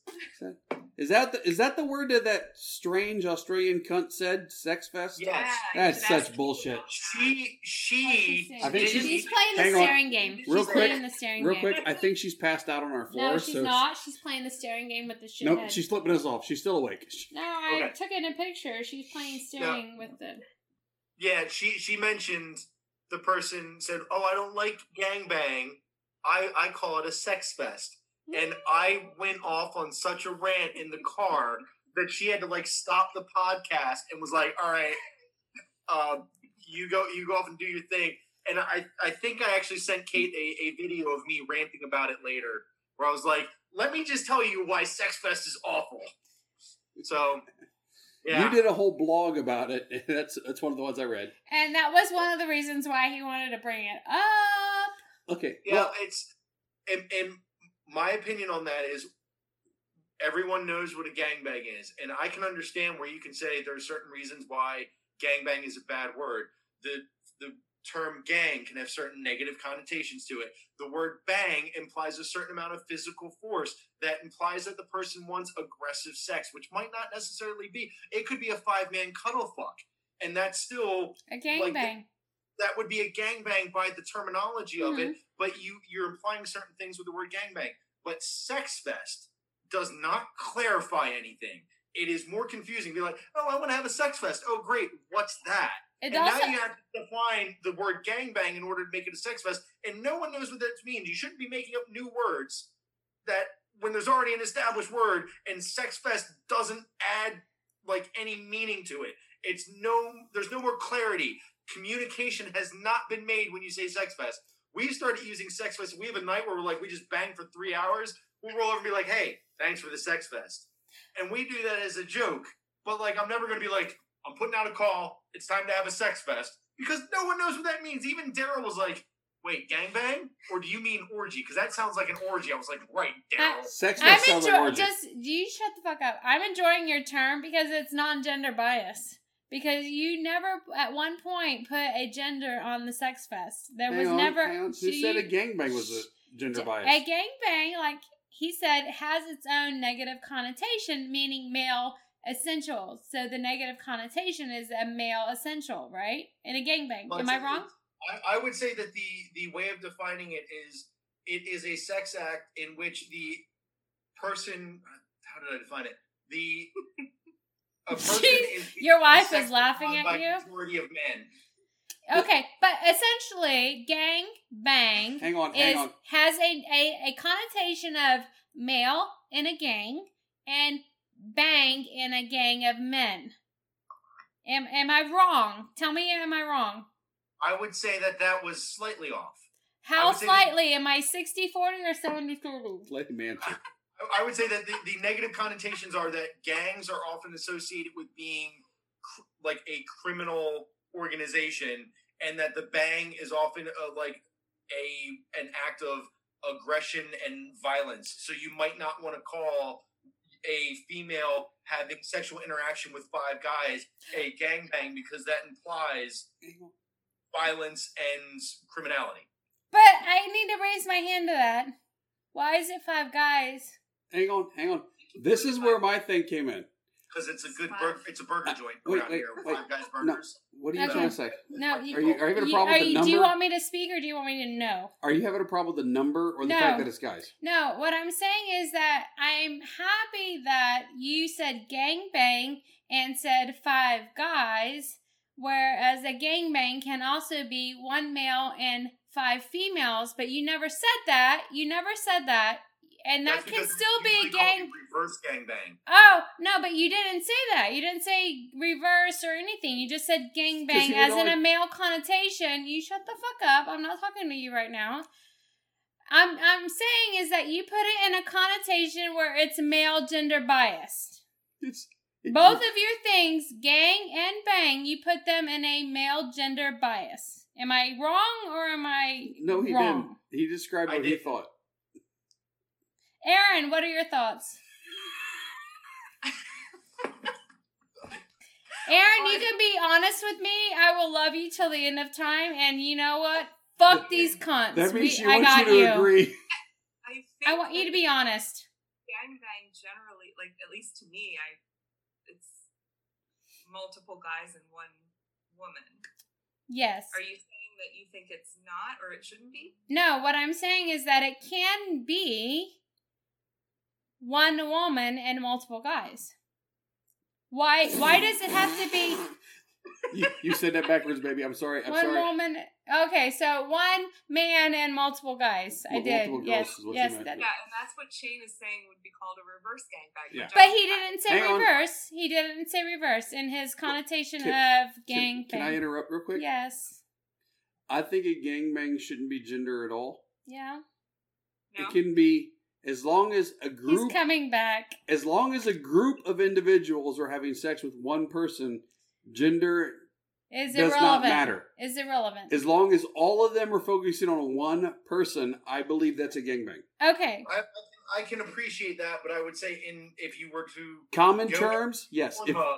[SPEAKER 1] Is that the, is that the word that that strange Australian cunt said? Sex fest.
[SPEAKER 3] Yes.
[SPEAKER 1] That's such bullshit.
[SPEAKER 3] She she.
[SPEAKER 1] I think
[SPEAKER 4] she's,
[SPEAKER 1] she's-
[SPEAKER 4] playing the
[SPEAKER 1] hang on.
[SPEAKER 4] staring game.
[SPEAKER 1] Real
[SPEAKER 4] she's
[SPEAKER 1] quick,
[SPEAKER 4] playing the staring
[SPEAKER 1] Real
[SPEAKER 4] game.
[SPEAKER 1] quick, I think she's passed out on our floor.
[SPEAKER 4] no, she's
[SPEAKER 1] so
[SPEAKER 4] not. She's playing the staring game with the shithead.
[SPEAKER 1] Nope, she's flipping us off. She's still awake.
[SPEAKER 4] No, I
[SPEAKER 3] Okay.
[SPEAKER 4] took it in a picture. She's playing staring with the.
[SPEAKER 3] Yeah, she she mentioned the person said, "Oh, I don't like gangbang. I I call it a sex fest." And I went off on such a rant in the car that she had to like stop the podcast and was like, "All right, uh, you go you go off and do your thing." And I I think I actually sent Kate a, a video of me ranting about it later, where I was like, "Let me just tell you why sex fest is awful." So, yeah,
[SPEAKER 1] You did a whole blog about it. That's that's one of the ones I read.
[SPEAKER 4] And that was one of the reasons why he wanted to bring it up.
[SPEAKER 1] Okay.
[SPEAKER 3] Yeah,
[SPEAKER 1] Well,
[SPEAKER 3] it's and, and my opinion on that is everyone knows what a gangbang is, and I can understand where you can say there are certain reasons why gangbang is a bad word. The the term gang can have certain negative connotations to it. The word bang implies a certain amount of physical force that implies that the person wants aggressive sex, which might not necessarily be. It could be a five man cuddle fuck. And that's still
[SPEAKER 4] A gangbang.
[SPEAKER 3] Like the- that would be a gangbang by the terminology of it, mm-hmm. but you you're implying certain things with the word gangbang. But sex fest does not clarify anything. It is more confusing. Be like, oh, I want to have a sex fest. Oh, great. What's that?
[SPEAKER 4] It
[SPEAKER 3] and now you have to define the word gangbang in order to make it a sex fest, and no one knows what that means. You shouldn't be making up new words that when there's already an established word, and sex fest doesn't add like any meaning to it. It's no, there's no more clarity. Communication has not been made when you say sex fest. We started using sex fest. We have a night where we're like, we just bang for three hours. We'll roll over and be like, hey, thanks for the sex fest. And we do that as a joke. But like, I'm never going to be like, I'm putting out a call. It's time to have a sex fest because no one knows what that means. Even Daryl was like, "Wait, gangbang? Or do you mean orgy? Because that sounds like an orgy." I was like, "Right, Daryl."
[SPEAKER 1] Sex
[SPEAKER 4] I'm
[SPEAKER 1] fest sounds like
[SPEAKER 4] enjoying
[SPEAKER 1] orgy.
[SPEAKER 4] just you shut the fuck up. I'm enjoying your term because it's non-gender bias. Because you never at one point put a gender on the sex fest. There
[SPEAKER 1] Hang
[SPEAKER 4] was
[SPEAKER 1] on,
[SPEAKER 4] never
[SPEAKER 1] hang on. Who
[SPEAKER 4] she-
[SPEAKER 1] said a gangbang was a gender bias?
[SPEAKER 4] A gangbang, like he said, has its own negative connotation, meaning male essential. So the negative connotation is a male essential, right? In a gangbang.
[SPEAKER 3] But
[SPEAKER 4] Am I wrong?
[SPEAKER 3] I, I would say that the the way of defining it is it is a sex act in which the person how did I define it? The a person is
[SPEAKER 4] your wife is laughing at
[SPEAKER 3] by
[SPEAKER 4] you?
[SPEAKER 3] Majority of men.
[SPEAKER 4] Okay, but essentially, gang bang
[SPEAKER 1] hang on, hang on.
[SPEAKER 4] has a, a a connotation of male in a gang and bang in a gang of men. Am am I wrong? Tell me, am I wrong?
[SPEAKER 3] I would say that that was slightly off.
[SPEAKER 4] How
[SPEAKER 3] would say that-
[SPEAKER 4] slightly? Am I 60 40 or 70 30?
[SPEAKER 1] Let him.
[SPEAKER 3] I- I would say that the, the negative connotations are that gangs are often associated with being cr- like a criminal organization, and that the bang is often a, like a an act of aggression and violence. So you might not want to call a female having sexual interaction with five guys a gangbang because that implies violence and criminality.
[SPEAKER 4] But I need to raise my hand to that. Why is it five guys?
[SPEAKER 1] Hang on, hang on. This is where my thing came in.
[SPEAKER 3] Because it's a good
[SPEAKER 5] Five.
[SPEAKER 3] burger, it's a burger
[SPEAKER 1] Uh,
[SPEAKER 3] joint
[SPEAKER 1] wait,
[SPEAKER 3] around
[SPEAKER 1] wait,
[SPEAKER 3] here.
[SPEAKER 1] wait.
[SPEAKER 3] Five guys
[SPEAKER 1] No.
[SPEAKER 3] burgers.
[SPEAKER 1] What are you
[SPEAKER 4] Okay.
[SPEAKER 1] trying to say?
[SPEAKER 4] No, you,
[SPEAKER 1] Are you are you having a problem
[SPEAKER 4] are
[SPEAKER 1] with the
[SPEAKER 4] you-
[SPEAKER 1] number?
[SPEAKER 4] Do you want me to speak or do you want me to know?
[SPEAKER 1] Are you having a problem with the number or the
[SPEAKER 4] No.
[SPEAKER 1] fact that it's guys?
[SPEAKER 4] No, what I'm saying is that I'm happy that you said gang bang and said five guys, whereas a gang bang can also be one male and five females, but you never said that. You never said that. And that
[SPEAKER 3] That's
[SPEAKER 4] can still be a
[SPEAKER 3] usually called
[SPEAKER 4] gang.
[SPEAKER 3] Reverse gangbang.
[SPEAKER 4] Oh, no, but you didn't say that. You didn't say reverse or anything. You just said
[SPEAKER 1] Because
[SPEAKER 4] gangbang as
[SPEAKER 1] would
[SPEAKER 4] in a male connotation. You shut the fuck up. I'm not talking to you right now. I'm I'm saying is that you put it in a connotation where it's male gender biased.
[SPEAKER 1] It's it-
[SPEAKER 4] Both of your things, gang and bang, you put them in a male gender bias. Am I wrong or am I
[SPEAKER 1] No, he
[SPEAKER 4] wrong?
[SPEAKER 1] didn't. He described
[SPEAKER 3] I
[SPEAKER 1] what he thought.
[SPEAKER 4] Erin, what are your thoughts? Erin, you can be honest with me. I will love you till the end of time. And you know what? Fuck these cunts.
[SPEAKER 1] That means
[SPEAKER 4] We-
[SPEAKER 1] she
[SPEAKER 4] I
[SPEAKER 1] wants
[SPEAKER 4] got
[SPEAKER 1] you to agree.
[SPEAKER 5] I think
[SPEAKER 4] I want you to be honest.
[SPEAKER 5] gangbang generally, like at least to me, I it's multiple guys and one woman.
[SPEAKER 4] Yes.
[SPEAKER 5] Are you saying that you think it's not or it shouldn't be?
[SPEAKER 4] No, what I'm saying is that it can be one woman and multiple guys. Why? Why does it have to be
[SPEAKER 1] You, you said that backwards, baby. I'm sorry. I'm
[SPEAKER 4] one
[SPEAKER 1] sorry.
[SPEAKER 4] woman? Okay, so one man and multiple guys. I did.
[SPEAKER 1] multiple girls
[SPEAKER 4] Yes,
[SPEAKER 1] is what you
[SPEAKER 4] yes.
[SPEAKER 1] meant.
[SPEAKER 4] that-
[SPEAKER 5] Yeah, and that's what Shane is saying would be called a reverse gangbang.
[SPEAKER 1] Yeah.
[SPEAKER 4] But he didn't say
[SPEAKER 1] Hang on.
[SPEAKER 4] reverse. He didn't say reverse in his connotation
[SPEAKER 1] Can-
[SPEAKER 4] of gang
[SPEAKER 1] Can, can I interrupt real quick?
[SPEAKER 4] Yes.
[SPEAKER 1] I think a gangbang shouldn't be gender at all.
[SPEAKER 4] Yeah.
[SPEAKER 5] No?
[SPEAKER 1] It can be as long as a group
[SPEAKER 4] He's
[SPEAKER 1] group
[SPEAKER 4] coming back.
[SPEAKER 1] as long as a group of individuals are having sex with one person, gender
[SPEAKER 4] Is
[SPEAKER 1] does
[SPEAKER 4] irrelevant.
[SPEAKER 1] not matter.
[SPEAKER 4] Is irrelevant.
[SPEAKER 1] As long as all of them are focusing on one person, I believe that's a gangbang.
[SPEAKER 4] okay.
[SPEAKER 3] I, I, can, I can appreciate that, but I would say in if you were to
[SPEAKER 1] Common
[SPEAKER 3] Go-
[SPEAKER 1] terms, yes. If,
[SPEAKER 3] Pornhub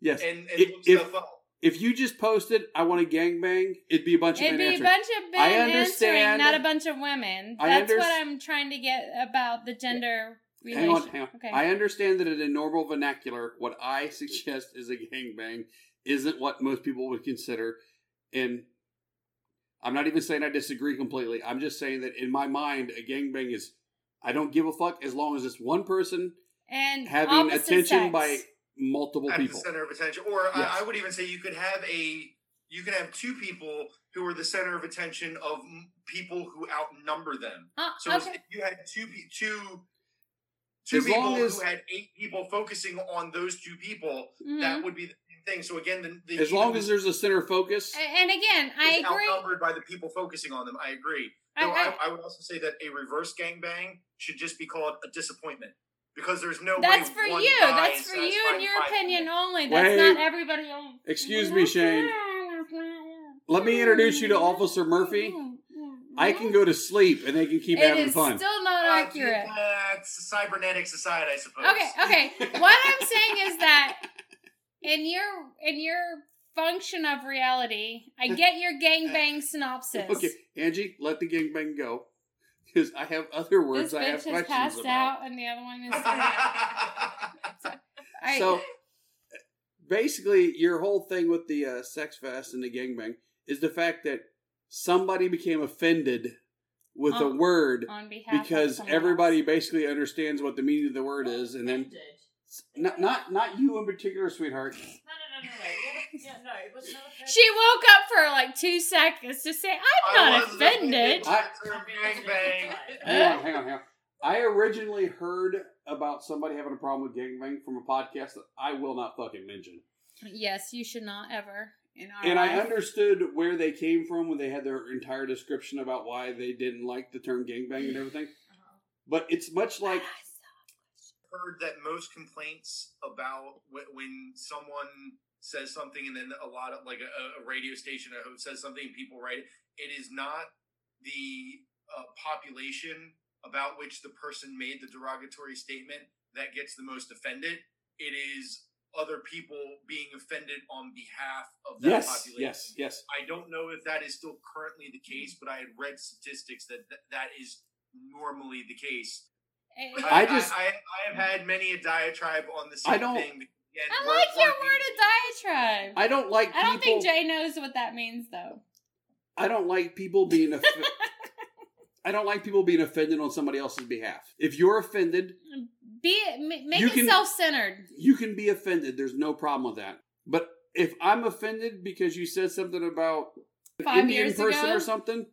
[SPEAKER 1] yes.
[SPEAKER 3] and, and
[SPEAKER 1] If-
[SPEAKER 3] look
[SPEAKER 1] if-
[SPEAKER 3] stuff up,
[SPEAKER 1] if you just posted, "I want to gangbang," it'd be a bunch of
[SPEAKER 4] It'd
[SPEAKER 1] men
[SPEAKER 4] be a bunch of men
[SPEAKER 1] I
[SPEAKER 4] answering,
[SPEAKER 1] understand-
[SPEAKER 4] not a bunch of women.
[SPEAKER 1] I
[SPEAKER 4] That's
[SPEAKER 1] underst-
[SPEAKER 4] what I'm trying to get about the gender
[SPEAKER 1] Hang
[SPEAKER 4] relation.
[SPEAKER 1] on, hang on.
[SPEAKER 4] Okay.
[SPEAKER 1] I understand that in a normal vernacular, what I suggest is a gangbang isn't what most people would consider. And I'm not even saying I disagree completely. I'm just saying that in my mind, a gangbang is I don't give a fuck as long as it's one person
[SPEAKER 4] and
[SPEAKER 1] having attention
[SPEAKER 4] sex.
[SPEAKER 1] by multiple
[SPEAKER 3] at
[SPEAKER 1] people.
[SPEAKER 3] the center of attention. Or
[SPEAKER 1] Yes.
[SPEAKER 3] I, I would even say you could have a you could have two people who are the center of attention of m- people who outnumber them.
[SPEAKER 4] Uh,
[SPEAKER 3] So
[SPEAKER 4] okay.
[SPEAKER 3] if you had two pe- two two
[SPEAKER 1] As
[SPEAKER 3] people
[SPEAKER 1] as-
[SPEAKER 3] who had eight people focusing on those two people,
[SPEAKER 4] Mhm.
[SPEAKER 3] that would be the thing. So again, the, the
[SPEAKER 1] As long as there's a center focus,
[SPEAKER 4] and again, I
[SPEAKER 3] is
[SPEAKER 4] agree.
[SPEAKER 3] outnumbered by the people focusing on them. I agree.
[SPEAKER 4] I,
[SPEAKER 3] Though I,
[SPEAKER 4] I,
[SPEAKER 3] I would also say that a reverse gangbang should just be called a disappointment because there's no
[SPEAKER 4] that's
[SPEAKER 3] way
[SPEAKER 4] for
[SPEAKER 3] one
[SPEAKER 4] you.
[SPEAKER 3] guy
[SPEAKER 4] That's
[SPEAKER 3] is
[SPEAKER 4] for you
[SPEAKER 3] satisfying
[SPEAKER 4] and your opinion
[SPEAKER 3] people.
[SPEAKER 4] only. That's
[SPEAKER 1] Wait.
[SPEAKER 4] not everybody else.
[SPEAKER 1] Excuse me, Shane. let me introduce you to Officer Murphy. I can go to sleep and they can keep
[SPEAKER 4] It
[SPEAKER 1] having
[SPEAKER 4] is
[SPEAKER 1] fun.
[SPEAKER 4] still not
[SPEAKER 3] Uh,
[SPEAKER 4] accurate.
[SPEAKER 3] uh, it's a cybernetic society, I suppose.
[SPEAKER 4] Okay, okay. What I'm saying is that in your in your function of reality, I get your gangbang synopsis.
[SPEAKER 1] Okay, Angie, let the gangbang go. Because I have other words
[SPEAKER 4] This
[SPEAKER 1] I have
[SPEAKER 4] bitch has
[SPEAKER 1] questions
[SPEAKER 4] passed
[SPEAKER 1] about.
[SPEAKER 4] out, and the other one is. I,
[SPEAKER 1] So basically, your whole thing with the uh, sex fest and the gangbang is the fact that somebody became offended with a word
[SPEAKER 4] on behalf
[SPEAKER 1] because
[SPEAKER 4] of someone
[SPEAKER 1] everybody
[SPEAKER 4] else.
[SPEAKER 1] basically understands what the meaning of the word is, and then not not not you in particular, sweetheart.
[SPEAKER 2] No. Yeah, it was not person.
[SPEAKER 4] She woke up for like two seconds to say, "I'm
[SPEAKER 3] I
[SPEAKER 4] not
[SPEAKER 3] was
[SPEAKER 4] offended."
[SPEAKER 3] I- Bang, bang.
[SPEAKER 1] Hang on, hang on, hang on. I originally heard about somebody having a problem with gangbang from a podcast that I will not fucking mention.
[SPEAKER 4] Yes, you should not ever in our
[SPEAKER 1] And I
[SPEAKER 4] life.
[SPEAKER 1] understood where they came from when they had their entire description about why they didn't like the term gangbang and everything. Uh-huh. But it's much like
[SPEAKER 3] heard that most complaints about wh- when someone says something and then a lot of like a, a radio station says something and people write it it is not the uh, population about which the person made the derogatory statement that gets the most offended it is other people being offended on behalf of that
[SPEAKER 1] yes,
[SPEAKER 3] population
[SPEAKER 1] yes, yes.
[SPEAKER 3] I don't know if that is still currently the case, but I had read statistics that th- that is normally the case.
[SPEAKER 1] I
[SPEAKER 3] I,
[SPEAKER 1] just-
[SPEAKER 3] I, I have had many a diatribe on the same
[SPEAKER 1] I don't-
[SPEAKER 3] thing. Again,
[SPEAKER 4] I
[SPEAKER 3] we're-
[SPEAKER 4] like your
[SPEAKER 3] we're-
[SPEAKER 4] word of diatribe.
[SPEAKER 1] I don't like people.
[SPEAKER 4] I don't think Jay knows what that means, though.
[SPEAKER 1] I don't like people being. Off- I don't like people being offended on somebody else's behalf. If you're offended,
[SPEAKER 4] Be ma- make
[SPEAKER 1] You
[SPEAKER 4] it
[SPEAKER 1] can-
[SPEAKER 4] self-centered.
[SPEAKER 1] you can be offended. There's no problem with that. But if I'm offended because you said something about an Indian
[SPEAKER 4] years
[SPEAKER 1] person
[SPEAKER 4] ago?
[SPEAKER 1] or something,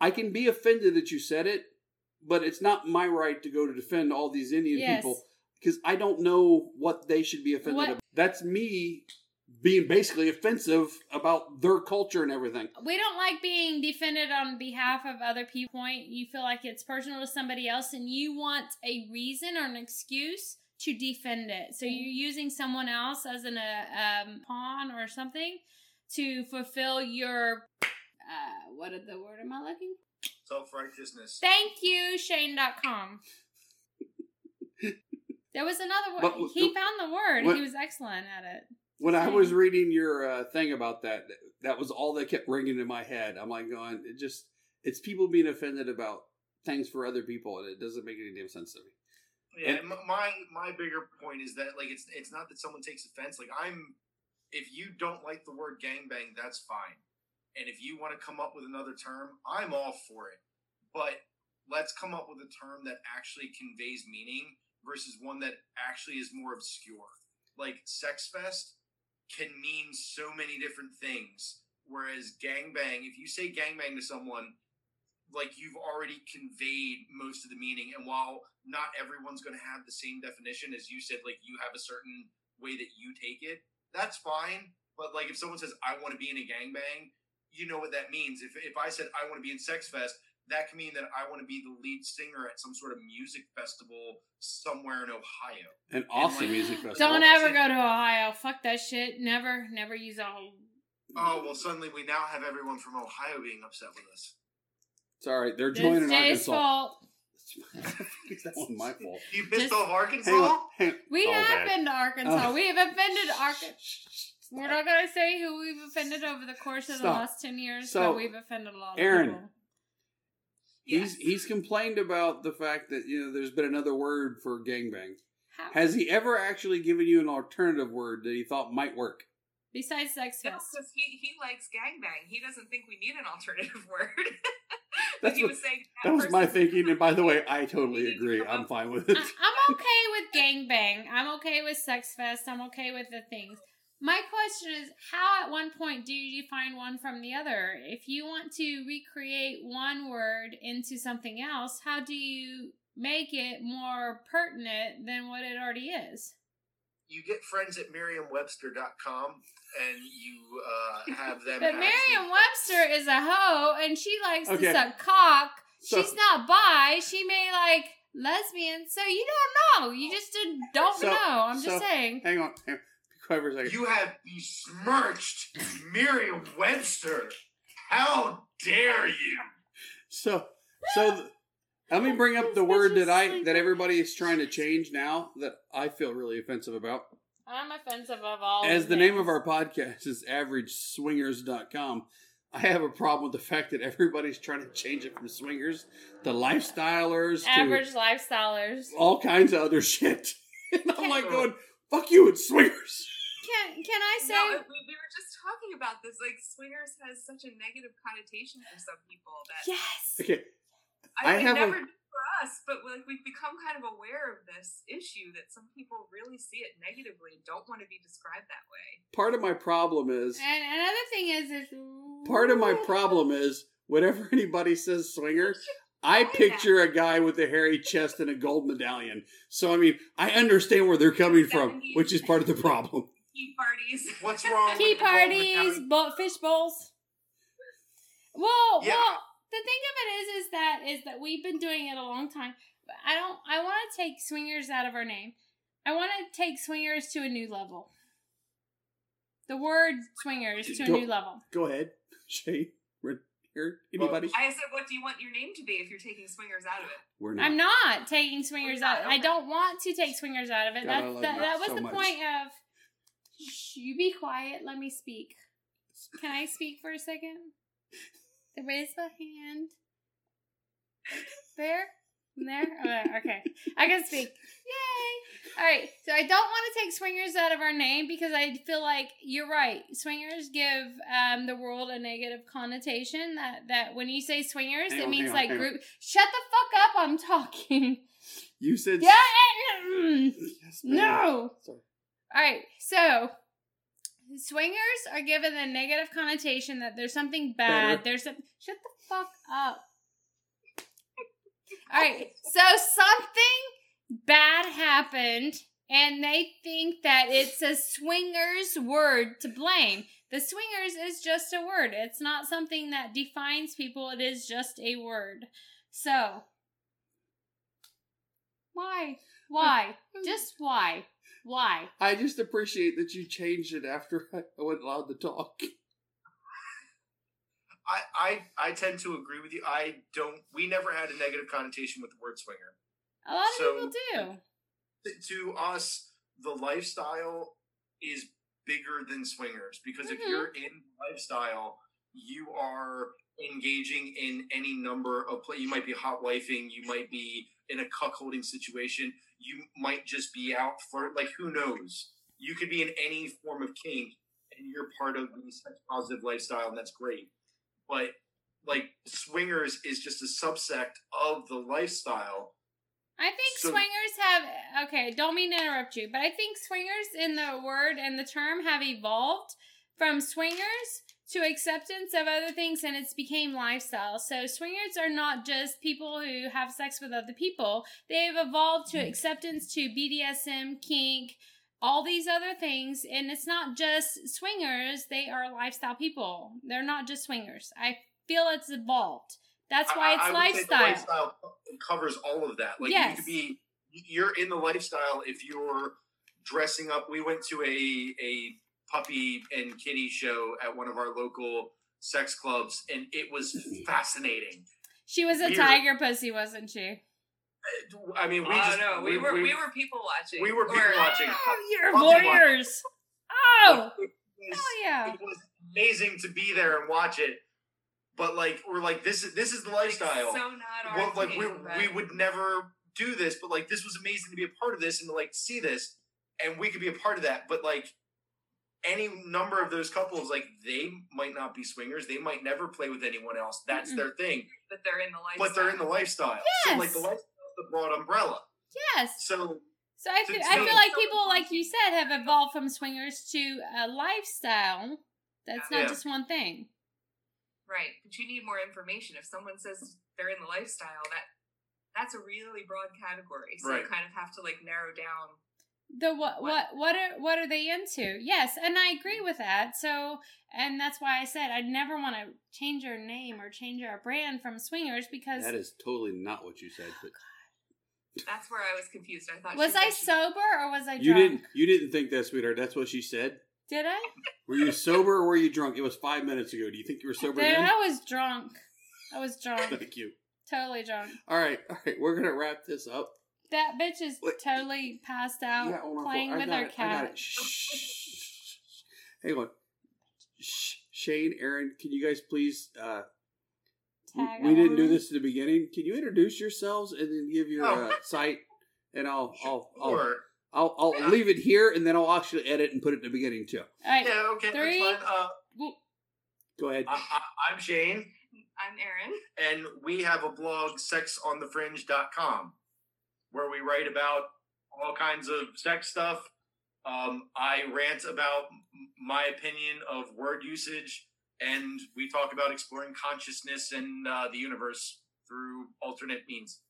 [SPEAKER 1] I can be offended that you said it, but it's not my right to go to defend all these Indian
[SPEAKER 4] Yes.
[SPEAKER 1] people because I don't know what they should be offended
[SPEAKER 4] What-
[SPEAKER 1] about. That's me being basically offensive about their culture and everything.
[SPEAKER 4] We don't like being defended on behalf of other people. Point you feel like it's personal to somebody else, and you want a reason or an excuse to defend it. So you're using someone else as an uh, um, pawn or something to fulfill your. Uh, what is the word am I looking?
[SPEAKER 3] self righteousness.
[SPEAKER 4] Thank you, Shane.com. There was another word.
[SPEAKER 1] But-
[SPEAKER 4] he found the word.
[SPEAKER 1] what-
[SPEAKER 4] he was excellent at it.
[SPEAKER 1] When I was reading your uh, thing about that, that was all that kept ringing in my head. I'm like going, it just, it's people being offended about things for other people, and it doesn't make any damn sense to me.
[SPEAKER 3] Yeah,
[SPEAKER 1] And-
[SPEAKER 3] my my bigger point is that like it's it's not that someone takes offense. Like I'm, if you don't like the word gangbang, that's fine. And if you want to come up with another term, I'm all for it. But let's come up with a term that actually conveys meaning versus one that actually is more obscure. Like sex fest can mean so many different things. Whereas gangbang, if you say gangbang to someone, like you've already conveyed most of the meaning. And while not everyone's going to have the same definition as you said, like you have a certain way that you take it, that's fine. But like if someone says, I want to be in a gangbang, you know what that means. If, if I said, I want to be in Sex Fest, that can mean that I want to be the lead singer at some sort of music festival somewhere in Ohio.
[SPEAKER 1] An awesome
[SPEAKER 3] like-
[SPEAKER 1] music festival.
[SPEAKER 4] Don't ever go to Ohio. Fuck that shit. Never, never use all.
[SPEAKER 3] Oh, well, suddenly we now have everyone from Ohio being upset with us.
[SPEAKER 1] It's all right. They're joining
[SPEAKER 4] Jay's
[SPEAKER 1] Arkansas.
[SPEAKER 4] fault.
[SPEAKER 1] It's that wasn't my fault.
[SPEAKER 3] You pissed
[SPEAKER 4] Just-
[SPEAKER 3] off Arkansas?
[SPEAKER 1] Hang on. Hang
[SPEAKER 4] We
[SPEAKER 1] Oh,
[SPEAKER 4] have
[SPEAKER 1] bad.
[SPEAKER 4] been to Arkansas.
[SPEAKER 1] Oh.
[SPEAKER 4] we have offended Arkansas. We're not gonna say who we've offended over the course of the last ten years,
[SPEAKER 1] So,
[SPEAKER 4] but we've offended a lot of
[SPEAKER 1] Erin.
[SPEAKER 4] People.
[SPEAKER 1] He's he's complained about the fact that you know there's been another word for gangbang.
[SPEAKER 4] How,
[SPEAKER 1] Has he ever actually given you an alternative word that he thought might work?
[SPEAKER 4] besides sex
[SPEAKER 5] No,
[SPEAKER 4] fest.
[SPEAKER 5] because he, he likes gangbang. He doesn't think we need an alternative word.
[SPEAKER 1] That's
[SPEAKER 5] he
[SPEAKER 1] what-
[SPEAKER 5] was saying
[SPEAKER 1] That was my thinking, and by the way, I totally agree. I'm fine with it.
[SPEAKER 4] I- I'm okay with gangbang. I'm okay with sex fest. I'm okay with the things. My question is, how at one point do you define one from the other? If you want to recreate one word into something else, how do you make it more pertinent than what it already is?
[SPEAKER 3] You get friends at merriam-webster.com and you uh, have them.
[SPEAKER 4] But
[SPEAKER 3] actually-
[SPEAKER 4] Merriam-Webster is a hoe, and she likes
[SPEAKER 1] Okay.
[SPEAKER 4] to suck cock.
[SPEAKER 1] So-
[SPEAKER 4] She's not bi. She may like lesbian, so you don't know. You just don't
[SPEAKER 1] So-
[SPEAKER 4] know. I'm
[SPEAKER 1] so-
[SPEAKER 4] just saying.
[SPEAKER 1] Hang on, hang on. Be quiet for a second.
[SPEAKER 3] You have besmirched Merriam-Webster. How dare you?
[SPEAKER 1] So, so th- let me bring up the word that I that everybody is trying to change now that I feel really offensive about.
[SPEAKER 4] I'm offensive of all.
[SPEAKER 1] As the name of our podcast is averageswingers.com, I have a problem with the fact that everybody's trying to change it from swingers to lifestylers
[SPEAKER 4] average
[SPEAKER 1] to
[SPEAKER 4] lifestylers.
[SPEAKER 1] all kinds of other shit. And I'm like going, fuck you, it's swingers.
[SPEAKER 4] Can can I say?
[SPEAKER 5] No, we, we were just talking about this. Like, swingers has such a negative connotation for some people that
[SPEAKER 4] yes.
[SPEAKER 1] Okay,
[SPEAKER 5] I,
[SPEAKER 1] I
[SPEAKER 5] it
[SPEAKER 1] have a-
[SPEAKER 5] never did for us, but like we've become kind of aware of this issue that some people really see it negatively and don't want to be described that way.
[SPEAKER 1] part of my problem is
[SPEAKER 4] And another thing is, is
[SPEAKER 1] part of my problem is whenever anybody says swinger, I picture a guy with a hairy chest and a gold medallion. So I mean, I understand where they're coming from, which is part of the problem.
[SPEAKER 5] Tea parties.
[SPEAKER 3] What's wrong
[SPEAKER 4] Tea
[SPEAKER 3] with the
[SPEAKER 4] parties,
[SPEAKER 3] medallion?
[SPEAKER 4] bo- fish bowls. Well,
[SPEAKER 3] Yeah.
[SPEAKER 4] well, the thing of it is, is that is that we've been doing it a long time. But I don't. I want to take swingers out of our name. I want to take swingers to a new level. The word swingers to a
[SPEAKER 1] Go-
[SPEAKER 4] new level.
[SPEAKER 1] Go ahead, Shane. Right Here, anybody?
[SPEAKER 5] I said, what do you want your name to be if you're taking swingers out of it?
[SPEAKER 1] We're not.
[SPEAKER 4] I'm not taking swingers oh, out. I don't want to take swingers out of it.
[SPEAKER 1] God,
[SPEAKER 4] That that, that was
[SPEAKER 1] so
[SPEAKER 4] the
[SPEAKER 1] much.
[SPEAKER 4] point of. Shh, you be quiet. Let me speak. Can I speak for a second? Raise the hand. There, there. Oh, okay, I can speak. Yay! All right. So I don't want to take swingers out of our name because I feel like you're right. Swingers give um, the world a negative connotation. That that when you say swingers,
[SPEAKER 1] Hang
[SPEAKER 4] it
[SPEAKER 1] on,
[SPEAKER 4] means
[SPEAKER 1] on,
[SPEAKER 4] like
[SPEAKER 1] hang on.
[SPEAKER 4] group. Shut the fuck up! I'm talking.
[SPEAKER 1] You said
[SPEAKER 4] Yeah. mm,
[SPEAKER 1] Yes.
[SPEAKER 4] No.
[SPEAKER 1] Sorry.
[SPEAKER 4] All right. So swingers are given the negative connotation that there's something bad.
[SPEAKER 1] Better.
[SPEAKER 4] There's some. Shut the fuck up. All right. So something bad happened, and they think that it's a swingers word to blame. The swingers is just a word. It's not something that defines people. It is just a word. So why? Why? Just why? Why?
[SPEAKER 1] I just appreciate that you changed it after I wasn't allowed to talk.
[SPEAKER 3] I, I I tend to agree with you. I don't. We never had a negative connotation with the word swinger.
[SPEAKER 4] A lot of people do.
[SPEAKER 3] To- To us, the lifestyle is bigger than swingers because if
[SPEAKER 4] Mhm.
[SPEAKER 3] you're in lifestyle, you are engaging in any number of play. You might be hot wifing. You might be in a cuckolding situation. You might just be out for like who knows. You could be in any form of kink, and you're part of the sex positive lifestyle, and that's great. But like swingers is just a subsect of the lifestyle.
[SPEAKER 4] I think
[SPEAKER 3] So-
[SPEAKER 4] swingers have okay, don't mean to interrupt you, but I think swingers in the word and the term have evolved from swingers to acceptance of other things and it's became lifestyle. So swingers are not just people who have sex with other people. They've evolved to mm-hmm. acceptance to BDSM, kink, all these other things and it's not just swingers, they are lifestyle people. They're not just swingers. I feel it's evolved. That's why
[SPEAKER 3] I-
[SPEAKER 4] it's
[SPEAKER 3] I would say the
[SPEAKER 4] lifestyle.
[SPEAKER 3] lifestyle covers all of that. Like you could be, you're in the lifestyle if you're dressing up. We went to a a puppy and kitty show at one of our local sex clubs, and it was fascinating.
[SPEAKER 4] She was a
[SPEAKER 3] Weird.
[SPEAKER 4] tiger pussy, wasn't she?
[SPEAKER 3] Uh, I mean, we
[SPEAKER 5] oh
[SPEAKER 3] just
[SPEAKER 5] no, we, were we, were people watching.
[SPEAKER 3] we were people
[SPEAKER 5] Or-
[SPEAKER 3] watching.
[SPEAKER 4] Oh, you're
[SPEAKER 3] Puppy
[SPEAKER 4] warriors. Oh,
[SPEAKER 3] was,
[SPEAKER 4] Oh yeah.
[SPEAKER 3] it was amazing to be there and watch it. But like we're like this is this is the lifestyle.
[SPEAKER 5] So not our
[SPEAKER 3] well, like we
[SPEAKER 5] but-
[SPEAKER 3] we would never do this, but like this was amazing to be a part of this and to like see this, and we could be a part of that. But like any number of those couples, like they might not be swingers, they might never play with anyone else. That's
[SPEAKER 4] Mm-mm.
[SPEAKER 3] their thing,
[SPEAKER 5] but they're in the lifestyle.
[SPEAKER 3] but they're in the lifestyle. So like the lifestyle is the broad umbrella.
[SPEAKER 4] Yes.
[SPEAKER 3] So
[SPEAKER 4] So I
[SPEAKER 3] So
[SPEAKER 4] feel, I feel like people, like you said, have evolved from swingers to a lifestyle. That's not
[SPEAKER 3] Yeah.
[SPEAKER 4] just one thing.
[SPEAKER 5] Right, but you need more information. If someone says they're in the lifestyle, that that's a really broad category. So
[SPEAKER 3] Right.
[SPEAKER 5] you kind of have to like narrow down.
[SPEAKER 4] The what what what are what are they into? Yes, and I agree with that. So and that's why I said I'd never want to change our name or change our brand from swingers because
[SPEAKER 1] That is totally not what you said. But oh,
[SPEAKER 5] That's where I was confused. I thought
[SPEAKER 4] was
[SPEAKER 5] she
[SPEAKER 4] I
[SPEAKER 5] she-
[SPEAKER 4] sober or was I drunk?
[SPEAKER 1] you didn't. You didn't think that, sweetheart. That's what she said.
[SPEAKER 4] Did I?
[SPEAKER 1] Were you sober or were you drunk? It was five minutes ago. Do you think you were sober
[SPEAKER 4] There,
[SPEAKER 1] then?
[SPEAKER 4] I was drunk. I was drunk.
[SPEAKER 1] Thank you.
[SPEAKER 4] totally drunk.
[SPEAKER 1] All right, all right. We're gonna wrap this up.
[SPEAKER 4] That bitch is
[SPEAKER 1] Wait.
[SPEAKER 4] totally passed out
[SPEAKER 1] Yeah, on,
[SPEAKER 4] playing with her
[SPEAKER 1] it,
[SPEAKER 4] cat.
[SPEAKER 1] it. Shh. Hang on. Shh, Shane, Erin, can you guys please? Uh, we-
[SPEAKER 4] Tag
[SPEAKER 1] we didn't do this at the beginning. Can you introduce yourselves and then give your
[SPEAKER 3] Oh.
[SPEAKER 1] uh, site? And I'll I'll I'll,
[SPEAKER 3] Sure.
[SPEAKER 1] I'll I'll leave it here, and then I'll actually edit and put it at the beginning too.
[SPEAKER 4] All right.
[SPEAKER 3] Yeah, okay,
[SPEAKER 4] Three.
[SPEAKER 3] that's fine. Uh,
[SPEAKER 1] Go ahead.
[SPEAKER 3] I, I, I'm Shane,
[SPEAKER 5] I'm Erin.
[SPEAKER 3] and we have a blog, sexonthefringe.com, where we write about all kinds of sex stuff. Um, I rant about my opinion of word usage, and we talk about exploring consciousness and uh, the universe through alternate means.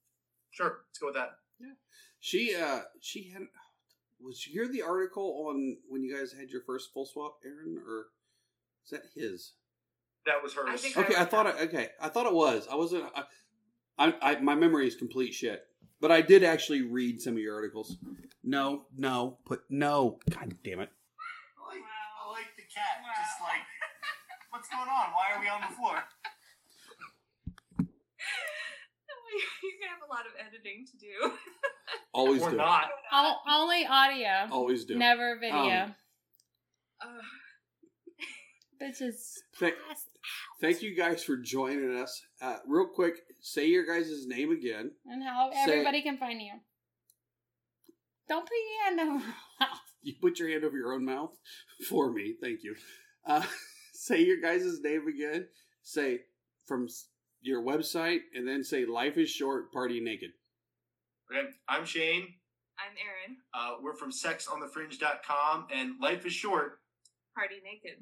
[SPEAKER 3] Sure, let's go with that.
[SPEAKER 1] Yeah, She uh she had was you hear the article on when you guys had your first full swap, Erin, or is that his?
[SPEAKER 3] That was hers.
[SPEAKER 5] I
[SPEAKER 1] Okay, I
[SPEAKER 5] read
[SPEAKER 1] thought
[SPEAKER 5] that.
[SPEAKER 1] it. Okay, I thought it was. I wasn't. I, I, I my memory is complete shit. But I did actually read some of your articles. No, no, put no. God damn it!
[SPEAKER 3] I like, I like the cat. Just like, what's going on? Why are we on the floor?
[SPEAKER 5] You're gonna have a lot of editing to do.
[SPEAKER 1] Always
[SPEAKER 3] or
[SPEAKER 1] do.
[SPEAKER 3] not.
[SPEAKER 4] All, only audio,
[SPEAKER 1] Always do.
[SPEAKER 4] never video.
[SPEAKER 1] Um,
[SPEAKER 5] Uh,
[SPEAKER 4] Bitches.
[SPEAKER 1] Thank-
[SPEAKER 4] passed.
[SPEAKER 1] Thank you guys for joining us. Uh, real quick, say your guys' name again.
[SPEAKER 4] And how
[SPEAKER 1] Say-
[SPEAKER 4] everybody can find you. Don't put your hand over. your mouth.
[SPEAKER 1] You put your hand over your own mouth for me. Thank you. Uh, say your guys' name again. Say from your website, and then say "Life is short, party naked."
[SPEAKER 3] Okay, I'm Shane.
[SPEAKER 5] I'm Erin.
[SPEAKER 3] Uh, we're from sexonthefringe.com, and life is short.
[SPEAKER 5] Party naked.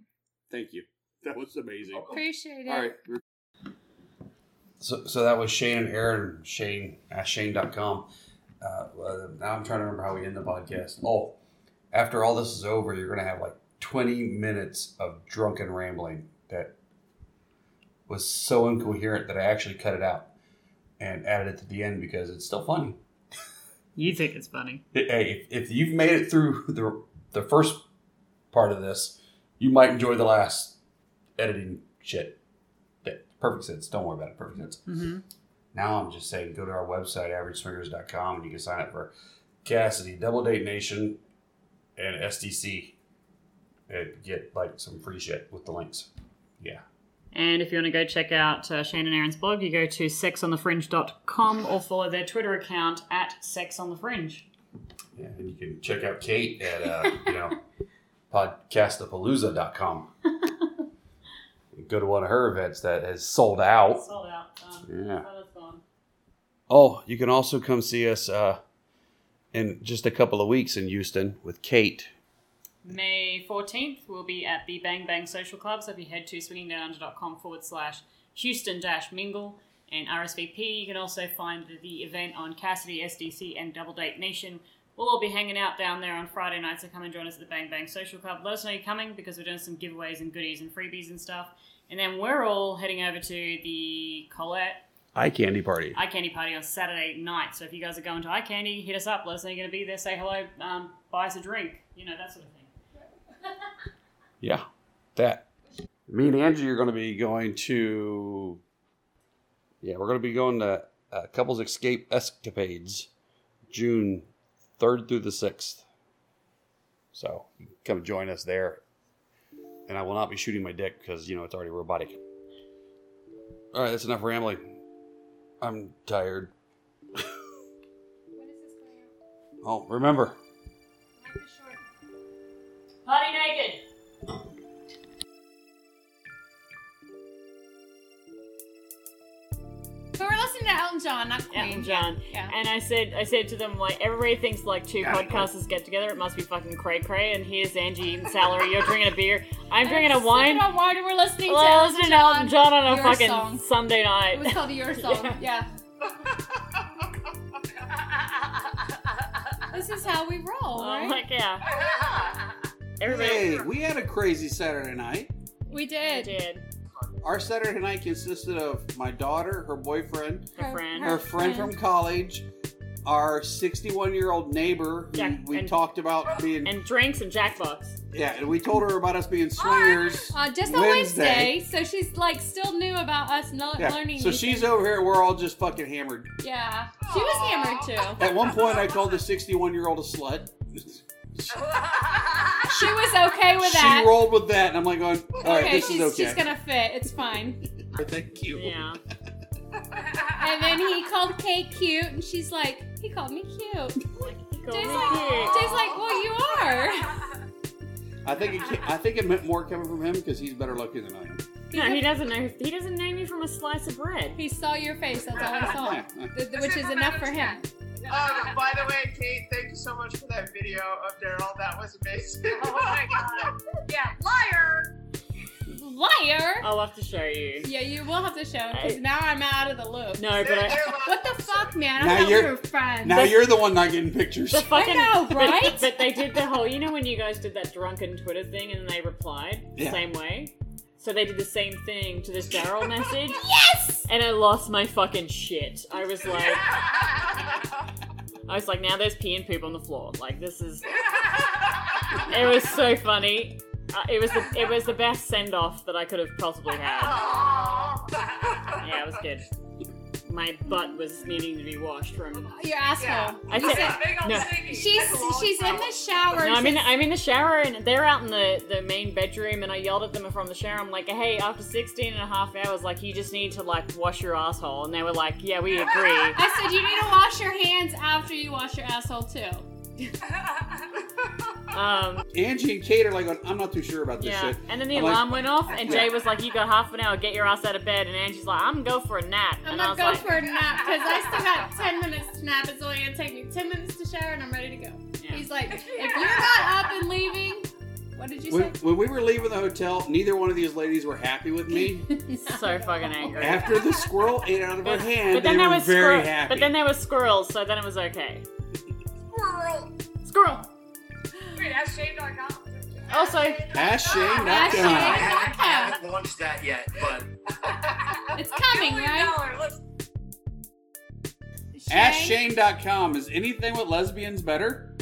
[SPEAKER 1] Thank you. That was amazing.
[SPEAKER 4] Appreciate it.
[SPEAKER 1] All right. So, so that was Shane and Erin, Shane at Shane.com. Uh, well, now I'm trying to remember how we end the podcast. Oh, after all this is over, you're going to have like 20 minutes of drunken rambling that was so incoherent that I actually cut it out and added it to the end because it's still funny.
[SPEAKER 2] You think it's funny?
[SPEAKER 1] Hey, if, if you've made it through the, the first part of this, you might enjoy the last editing shit. That perfect sense. Don't worry about it. Perfect sense.
[SPEAKER 2] Mm-hmm.
[SPEAKER 1] Now I'm just saying, go to our website, averageswingers.com, and you can sign up for Kasidie, Double Date Nation, and SDC, and get like some free shit with the links. Yeah.
[SPEAKER 2] And if you want to go check out uh, Shane and Erin's blog, you go to sexonthefringe.com or follow their Twitter account at sexonthefringe.
[SPEAKER 1] Yeah, and you can check out Kate at, uh, you know, podcastapalooza.com. go to one of her events that has sold out.
[SPEAKER 2] Sold out. Um,
[SPEAKER 1] Yeah.
[SPEAKER 2] gone.
[SPEAKER 1] Oh, you can also come see us uh, in just a couple of weeks in Houston with Kate.
[SPEAKER 2] May 14th, we'll be at the Bang Bang Social Club. So if you head to swingingdownunder.com forward slash Houston dash mingle and RSVP, you can also find the event on Kasidie, SDC, and Double Date Nation. We'll all be hanging out down there on Friday night, so come and join us at the Bang Bang Social Club. Let us know you're coming because we're doing some giveaways and goodies and freebies and stuff. And then we're all heading over to the Colette
[SPEAKER 1] Eye candy party.
[SPEAKER 2] Eye Candy Party on Saturday night. So if you guys are going to Eye Candy, hit us up. Let us know you're going to be there. Say hello, um, buy us a drink. You know, that sort of thing.
[SPEAKER 1] Yeah, that. Me and Angie are going to be going to. Yeah, we're going to be going to uh, Couples Escape Escapades, June third through the sixth. So come join us there. and I will not be shooting my dick because you know it's already robotic. All right, that's enough rambling. I'm tired.
[SPEAKER 4] When is this going
[SPEAKER 1] Oh, remember,
[SPEAKER 4] Elton John, not Queen.
[SPEAKER 2] Elton John.
[SPEAKER 4] Yeah.
[SPEAKER 2] And I said, I said to them, like, everybody thinks like two podcasters get together, it must be fucking cray cray. And here's Angie eating celery. You're drinking a beer. I'm drinking a wine.
[SPEAKER 4] on wine. and We're listening to
[SPEAKER 2] Well,
[SPEAKER 4] Elton
[SPEAKER 2] listening to Elton John on a
[SPEAKER 4] Your
[SPEAKER 2] fucking
[SPEAKER 4] song.
[SPEAKER 2] Sunday
[SPEAKER 4] It
[SPEAKER 2] night.
[SPEAKER 4] was called Your Song. yeah. This is how we roll,
[SPEAKER 2] Oh,
[SPEAKER 4] right?
[SPEAKER 2] like, yeah. Everybody
[SPEAKER 1] hey, we had a crazy Saturday night.
[SPEAKER 4] we
[SPEAKER 2] did.
[SPEAKER 4] did.
[SPEAKER 1] Our Saturday night consisted of my daughter, her boyfriend,
[SPEAKER 2] Her friend.
[SPEAKER 1] her friend from college, our 61 year old neighbor who
[SPEAKER 2] Yeah,
[SPEAKER 1] we
[SPEAKER 2] and-
[SPEAKER 1] talked about being
[SPEAKER 2] And drinks and Jackbox.
[SPEAKER 1] yeah, and we told her about us being swingers.
[SPEAKER 4] Uh, just a
[SPEAKER 1] Wednesday.
[SPEAKER 4] Wednesday, so she's like still new about us no-
[SPEAKER 1] Yeah,
[SPEAKER 4] learning.
[SPEAKER 1] so she's
[SPEAKER 4] things.
[SPEAKER 1] over here. We're all just fucking hammered.
[SPEAKER 4] Yeah, she was hammered too.
[SPEAKER 1] At one point, I called the 61 year old a slut.
[SPEAKER 4] She was okay with that.
[SPEAKER 1] she rolled with that, and I'm like going, all right,
[SPEAKER 4] okay,
[SPEAKER 1] this
[SPEAKER 4] she's,
[SPEAKER 1] is okay.
[SPEAKER 4] she's gonna fit. It's fine.
[SPEAKER 1] Thank you.
[SPEAKER 2] Yeah.
[SPEAKER 4] And then he called Kate cute, and she's like, he called me cute.
[SPEAKER 2] Call
[SPEAKER 4] Jay's
[SPEAKER 2] me
[SPEAKER 4] like,
[SPEAKER 2] cute.
[SPEAKER 4] Jay's like, well, you are.
[SPEAKER 1] I think it, ca- I think it meant more coming from him because he's better looking than I am.
[SPEAKER 2] No, he doesn't know. He doesn't know me from a slice of bread.
[SPEAKER 4] He saw your face. That's all I saw.
[SPEAKER 1] Yeah.
[SPEAKER 4] Th- th- which is enough for him.
[SPEAKER 6] Um, by the way, Kate, thank you so much for that video of Daryl. That was amazing.
[SPEAKER 5] Oh my god. Yeah, liar.
[SPEAKER 4] Liar.
[SPEAKER 2] I'll have to show you.
[SPEAKER 4] Yeah, you will have to show because
[SPEAKER 2] I-
[SPEAKER 4] now I'm out of the loop.
[SPEAKER 2] No, but I,
[SPEAKER 4] What the fuck, man? I
[SPEAKER 1] Now
[SPEAKER 4] thought we
[SPEAKER 1] you're-
[SPEAKER 4] were friends.
[SPEAKER 1] Now you're the one not getting pictures.
[SPEAKER 2] the fucking
[SPEAKER 4] know,
[SPEAKER 2] but-
[SPEAKER 4] right?
[SPEAKER 2] But, they did the whole. You know when you guys did that drunken Twitter thing and then they replied the
[SPEAKER 1] Yeah.
[SPEAKER 2] same way. So they did the same thing to this Daryl message,
[SPEAKER 4] yes.
[SPEAKER 2] and I lost my fucking shit. I was like, I was like, now there's pee and poop on the floor. Like this is. It was so funny. Uh, it was the it was the best send off that I could have possibly had. Yeah, it was good. My butt was needing to be washed from.
[SPEAKER 4] Oh, your asshole.
[SPEAKER 5] Yeah.
[SPEAKER 2] I
[SPEAKER 4] You
[SPEAKER 2] said,
[SPEAKER 4] said-
[SPEAKER 5] Big old
[SPEAKER 2] No.
[SPEAKER 5] stinky.
[SPEAKER 4] she's
[SPEAKER 5] That's a long
[SPEAKER 4] she's in the shower.
[SPEAKER 2] No, I'm in, I'm in the shower and they're out in the, the main bedroom and I yelled at them from the shower. I'm like, hey, after 16 and a half hours, like, you just need to, like, wash your asshole. And they were like, yeah, we agree.
[SPEAKER 4] I said you need to wash your hands after you wash your asshole too.
[SPEAKER 2] Um,
[SPEAKER 1] Angie and Kate are like, I'm not too sure about this
[SPEAKER 2] yeah.
[SPEAKER 1] shit.
[SPEAKER 2] And then the
[SPEAKER 1] I'm like-
[SPEAKER 2] alarm went off and Jay was like, you got half an hour, get your ass out of bed. And Angie's like, I'm gonna go for a nap.
[SPEAKER 4] I'm
[SPEAKER 2] and
[SPEAKER 4] gonna
[SPEAKER 2] was
[SPEAKER 4] go
[SPEAKER 2] like,
[SPEAKER 4] for a nap because I still got ten minutes to nap. It's only gonna take me ten minutes to shower and I'm ready to go.
[SPEAKER 2] Yeah.
[SPEAKER 4] He's like, if you're not up and leaving, what did you
[SPEAKER 1] When,
[SPEAKER 4] say?
[SPEAKER 1] when we were leaving the hotel, neither one of these ladies were happy with me.
[SPEAKER 2] so fucking angry.
[SPEAKER 1] After the squirrel ate out of her hand,
[SPEAKER 2] but then
[SPEAKER 1] they
[SPEAKER 2] there
[SPEAKER 1] were
[SPEAKER 2] was
[SPEAKER 1] very
[SPEAKER 2] squirrel-
[SPEAKER 1] happy.
[SPEAKER 2] But then there was squirrels, so then it was okay.
[SPEAKER 5] Squirrel.
[SPEAKER 2] Squirrel.
[SPEAKER 5] Wait, that's shame.com.
[SPEAKER 2] Also,
[SPEAKER 1] AskShane.com.
[SPEAKER 4] Ask
[SPEAKER 3] I
[SPEAKER 4] Shane.
[SPEAKER 3] haven't, I haven't launched that yet, but
[SPEAKER 4] It's coming, right?
[SPEAKER 5] dollar, let's-
[SPEAKER 4] Shane?
[SPEAKER 1] AskShane.com. Is anything with lesbians better?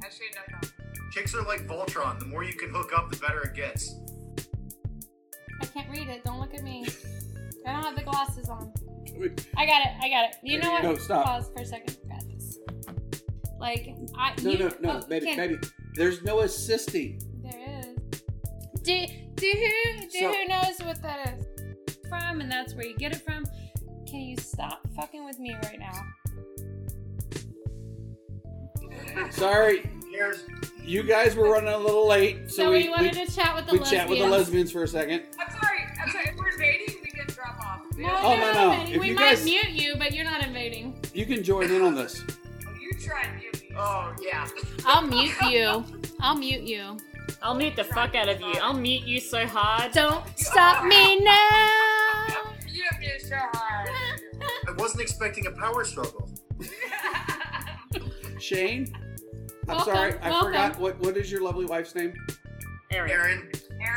[SPEAKER 5] That's shame.com.
[SPEAKER 3] chicks are like Voltron. The more you can hook up, the better it gets.
[SPEAKER 4] I can't read it. Don't look at me. I don't have the glasses on. I got it. I got it. You know what?
[SPEAKER 1] No, stop.
[SPEAKER 4] Pause for a second. Got this. Like I.
[SPEAKER 1] No,
[SPEAKER 4] you,
[SPEAKER 1] no, no,
[SPEAKER 4] oh,
[SPEAKER 1] baby,
[SPEAKER 4] can-
[SPEAKER 1] baby. There's no assisting.
[SPEAKER 4] There is. Do do who do
[SPEAKER 1] So-
[SPEAKER 4] who knows what that is from, and that's where you get it from. Can you stop fucking with me right now?
[SPEAKER 1] Sorry,
[SPEAKER 3] Here's
[SPEAKER 1] you guys were running a little late, so,
[SPEAKER 4] So,
[SPEAKER 1] we,
[SPEAKER 4] we, wanted
[SPEAKER 1] we,
[SPEAKER 4] to chat with the
[SPEAKER 1] we
[SPEAKER 4] lesbians.
[SPEAKER 1] chat with the lesbians for a second.
[SPEAKER 5] I'm sorry. I'm sorry. If we're invading, we can drop off.
[SPEAKER 4] No,
[SPEAKER 1] Oh,
[SPEAKER 4] you're
[SPEAKER 1] no, no. If
[SPEAKER 4] We
[SPEAKER 1] you
[SPEAKER 4] might
[SPEAKER 1] guys-
[SPEAKER 4] mute you, but you're not invading.
[SPEAKER 1] You can join in on this.
[SPEAKER 5] Oh, you try and mute me.
[SPEAKER 6] Oh yeah.
[SPEAKER 4] I'll mute you. I'll mute you.
[SPEAKER 2] I'll mute the fuck out of you. I'll mute you so hard.
[SPEAKER 4] Don't stop me now.
[SPEAKER 5] You have me so hard.
[SPEAKER 3] I wasn't expecting a power struggle.
[SPEAKER 1] Shane, I'm
[SPEAKER 4] Welcome,
[SPEAKER 1] sorry, I
[SPEAKER 4] welcome.
[SPEAKER 1] forgot what what is your lovely wife's name?
[SPEAKER 2] Erin.
[SPEAKER 3] Erin,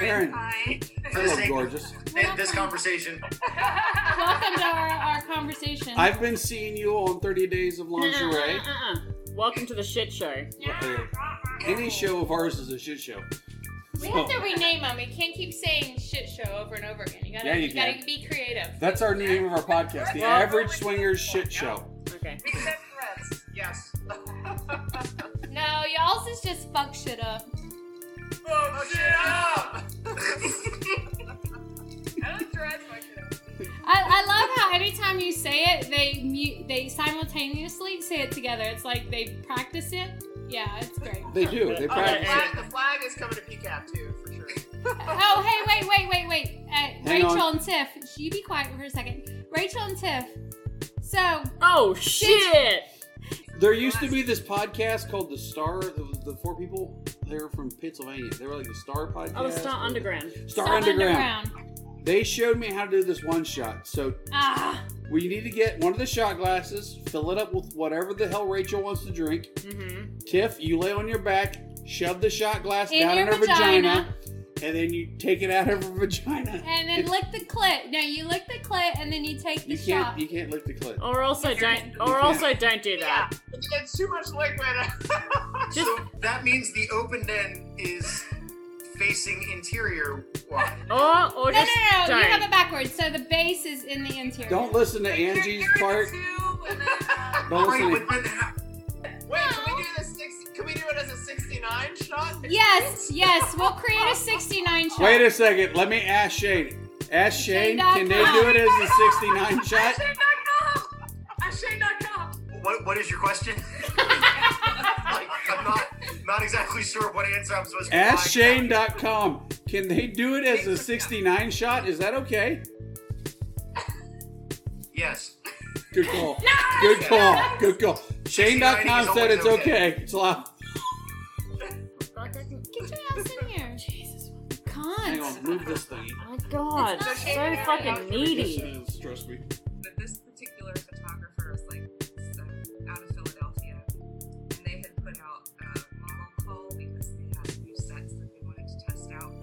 [SPEAKER 1] Erin.
[SPEAKER 5] Hi.
[SPEAKER 3] for the
[SPEAKER 1] Hello, gorgeous.
[SPEAKER 3] of this conversation,
[SPEAKER 4] Welcome to our, our conversation.
[SPEAKER 1] I've been seeing you on 30 Days of Lingerie.
[SPEAKER 2] Uh-uh. uh-uh. Welcome to the shit show.
[SPEAKER 1] Any show of ours is a shit show.
[SPEAKER 4] we have to rename them. We can't keep saying shit show over and over again. You gotta,
[SPEAKER 1] Yeah, you
[SPEAKER 4] gotta be creative.
[SPEAKER 1] That's our name of our podcast, the
[SPEAKER 2] Well-
[SPEAKER 1] Average Swingers Shit Show.
[SPEAKER 2] Okay.
[SPEAKER 6] Except threats. Yes.
[SPEAKER 4] No, y'all's is just fuck shit up.
[SPEAKER 6] Oh, shit up!
[SPEAKER 5] I don't drive my kiddo.
[SPEAKER 4] I, I love how anytime you say it, they mu- they simultaneously say it together. It's like they practice it. Yeah, it's great.
[SPEAKER 1] They do. They
[SPEAKER 6] Oh, the,
[SPEAKER 1] practice
[SPEAKER 6] flag,
[SPEAKER 1] it.
[SPEAKER 6] the flag is coming to PCAP too, for sure.
[SPEAKER 4] Oh, hey, wait, wait, wait, wait. Uh, Rachel
[SPEAKER 1] on.
[SPEAKER 4] and Tiff, you be quiet for a second. Rachel and Tiff. So,
[SPEAKER 2] Oh shit!
[SPEAKER 1] There used to be this podcast called The Star. The, the four people. They were from Pennsylvania. They were like the Star podcast.
[SPEAKER 2] Oh, Star Underground.
[SPEAKER 1] Star,
[SPEAKER 4] Star
[SPEAKER 1] Underground. They showed me how to do this one shot. So
[SPEAKER 4] Ah,
[SPEAKER 1] we need to get one of the shot glasses, fill it up with whatever the hell Rachel wants to drink.
[SPEAKER 2] Mm-hmm.
[SPEAKER 1] Tiff, you lay on your back, shove the shot glass
[SPEAKER 4] In
[SPEAKER 1] down
[SPEAKER 4] your
[SPEAKER 1] in her vagina.
[SPEAKER 4] vagina.
[SPEAKER 1] and then you take it out of her vagina.
[SPEAKER 4] and then
[SPEAKER 1] It's-
[SPEAKER 4] lick the clit. No, you lick the clit and then you take the
[SPEAKER 1] you can't
[SPEAKER 4] shot.
[SPEAKER 1] you can't lick the clit.
[SPEAKER 2] Or also don't.
[SPEAKER 1] You
[SPEAKER 2] Or
[SPEAKER 1] can't.
[SPEAKER 2] also don't do
[SPEAKER 6] Yeah,
[SPEAKER 2] that.
[SPEAKER 6] it's too much liquid.
[SPEAKER 2] Just
[SPEAKER 3] So that means the open end is facing interior wide.
[SPEAKER 2] or or
[SPEAKER 4] no, no,
[SPEAKER 2] just
[SPEAKER 4] no,
[SPEAKER 2] don't.
[SPEAKER 4] you have it backwards. So the base is in the interior.
[SPEAKER 1] Don't listen to Angie's part.
[SPEAKER 5] the tube, and then, uh,
[SPEAKER 1] Don't listen.
[SPEAKER 3] but
[SPEAKER 1] To,
[SPEAKER 3] then
[SPEAKER 6] Wait, can we do this? Six, can we do it as a 69 shot?
[SPEAKER 4] Yes, yes, we'll create a 69 shot.
[SPEAKER 1] wait a second. Let me ask Shane. Ask Shane.
[SPEAKER 4] Shane.com.
[SPEAKER 1] Can they do it as a 69 shot?
[SPEAKER 5] Ashane.com! Ashane.com!
[SPEAKER 3] what, what is your question? Like, I'm not not exactly sure what answer I'm supposed to
[SPEAKER 1] Ask
[SPEAKER 3] provide.
[SPEAKER 1] Shane.com. Can they do it as a 69 shot? Is that okay?
[SPEAKER 3] Yes.
[SPEAKER 1] Good call. Good call. Good call. Shane.com said it's okay.
[SPEAKER 3] okay.
[SPEAKER 1] It's allowed.
[SPEAKER 4] Get your ass in here. Jesus.
[SPEAKER 1] Hang on.
[SPEAKER 4] Cunt.
[SPEAKER 1] Move this thing.
[SPEAKER 2] Oh my god,
[SPEAKER 4] It's not
[SPEAKER 2] so fucking
[SPEAKER 1] Yes, it
[SPEAKER 2] needy.
[SPEAKER 1] is. Trust me.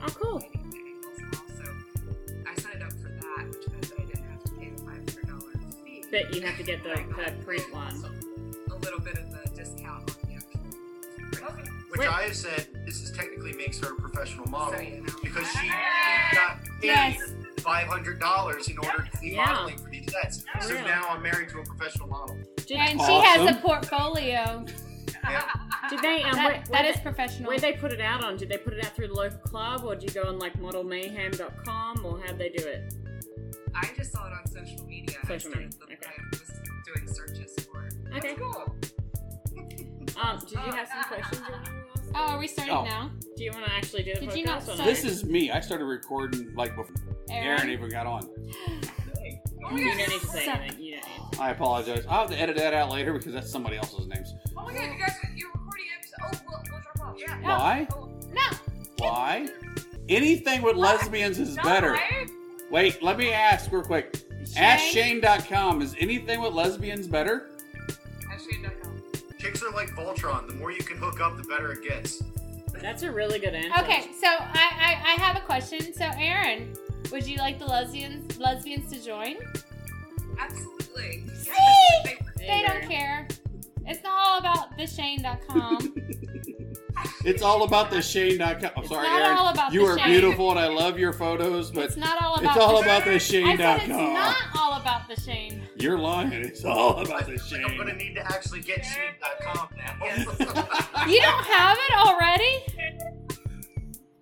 [SPEAKER 2] Oh, cool.
[SPEAKER 5] lighting, the angles and all. So I signed up for that, which meant that I didn't have to pay the five hundred dollar fee.
[SPEAKER 2] But you have to get the per print one.
[SPEAKER 5] a little bit of a discount on the actual. print.
[SPEAKER 3] Which
[SPEAKER 2] Wait.
[SPEAKER 3] I have said this is technically makes her a professional model
[SPEAKER 5] So, you know.
[SPEAKER 3] because she got paid
[SPEAKER 4] Yes.
[SPEAKER 3] five hundred dollars in order to be
[SPEAKER 2] Yeah.
[SPEAKER 3] modeling for these sets. So
[SPEAKER 2] Yeah.
[SPEAKER 3] now I'm married to a professional model.
[SPEAKER 2] Did,
[SPEAKER 4] And she has a portfolio.
[SPEAKER 3] Yeah.
[SPEAKER 2] did they? Um,
[SPEAKER 4] That,
[SPEAKER 2] where,
[SPEAKER 4] that
[SPEAKER 2] where
[SPEAKER 4] is
[SPEAKER 2] they,
[SPEAKER 4] professional.
[SPEAKER 2] where they put it out on? Did they put it out through the local club, or do you go on like modelmayhem.com, or how'd they do it?
[SPEAKER 5] I just saw it on social media. I
[SPEAKER 2] Social
[SPEAKER 5] started
[SPEAKER 2] media,
[SPEAKER 5] looking-
[SPEAKER 2] okay.
[SPEAKER 5] I was doing searches for it.
[SPEAKER 2] Okay.
[SPEAKER 5] cool.
[SPEAKER 2] Um, did you have some questions? you wanted to?
[SPEAKER 4] Oh, are we starting
[SPEAKER 1] Oh.
[SPEAKER 4] now?
[SPEAKER 2] Do you want to actually do the
[SPEAKER 4] Did
[SPEAKER 2] podcast?
[SPEAKER 4] you not start?
[SPEAKER 1] This is me. I started recording like before Erin
[SPEAKER 4] Erin?
[SPEAKER 1] even got on.
[SPEAKER 2] You don't need to say anything. You don't need.
[SPEAKER 1] I apologize. I'll have to edit that out later because that's somebody else's names.
[SPEAKER 5] Oh my god, you guys, you're recording episode. Oh, we'll, we'll drop off. Yeah.
[SPEAKER 1] Why?
[SPEAKER 4] No.
[SPEAKER 1] Why? Anything with lesbians is better. Wait, let me ask real quick.
[SPEAKER 4] Shane?
[SPEAKER 1] AskShane.com. Is anything with lesbians better?
[SPEAKER 5] Ashane.com.
[SPEAKER 3] Chicks are like Voltron. The more you can hook up, the better it gets.
[SPEAKER 2] That's a really good answer.
[SPEAKER 4] Okay, so I, I, I have a question. So, Erin, would you like the lesbians lesbians to join?
[SPEAKER 5] Absolutely.
[SPEAKER 4] See?
[SPEAKER 5] They-
[SPEAKER 4] They don't care. It's not all about the Shane.com.
[SPEAKER 1] It's all about the Shane.com. I'm
[SPEAKER 4] It's
[SPEAKER 1] sorry,
[SPEAKER 4] not
[SPEAKER 1] Erin.
[SPEAKER 4] all about
[SPEAKER 1] you
[SPEAKER 4] the
[SPEAKER 1] are
[SPEAKER 4] Shane.
[SPEAKER 1] beautiful and I love your photos, but
[SPEAKER 4] it's not all
[SPEAKER 1] it's
[SPEAKER 4] about
[SPEAKER 1] all
[SPEAKER 4] the
[SPEAKER 1] about the
[SPEAKER 4] I said it's not all about the Shane.
[SPEAKER 1] You're lying. It's all about the
[SPEAKER 3] think I'm gonna need to actually get Shane.com now.
[SPEAKER 4] You don't have it already?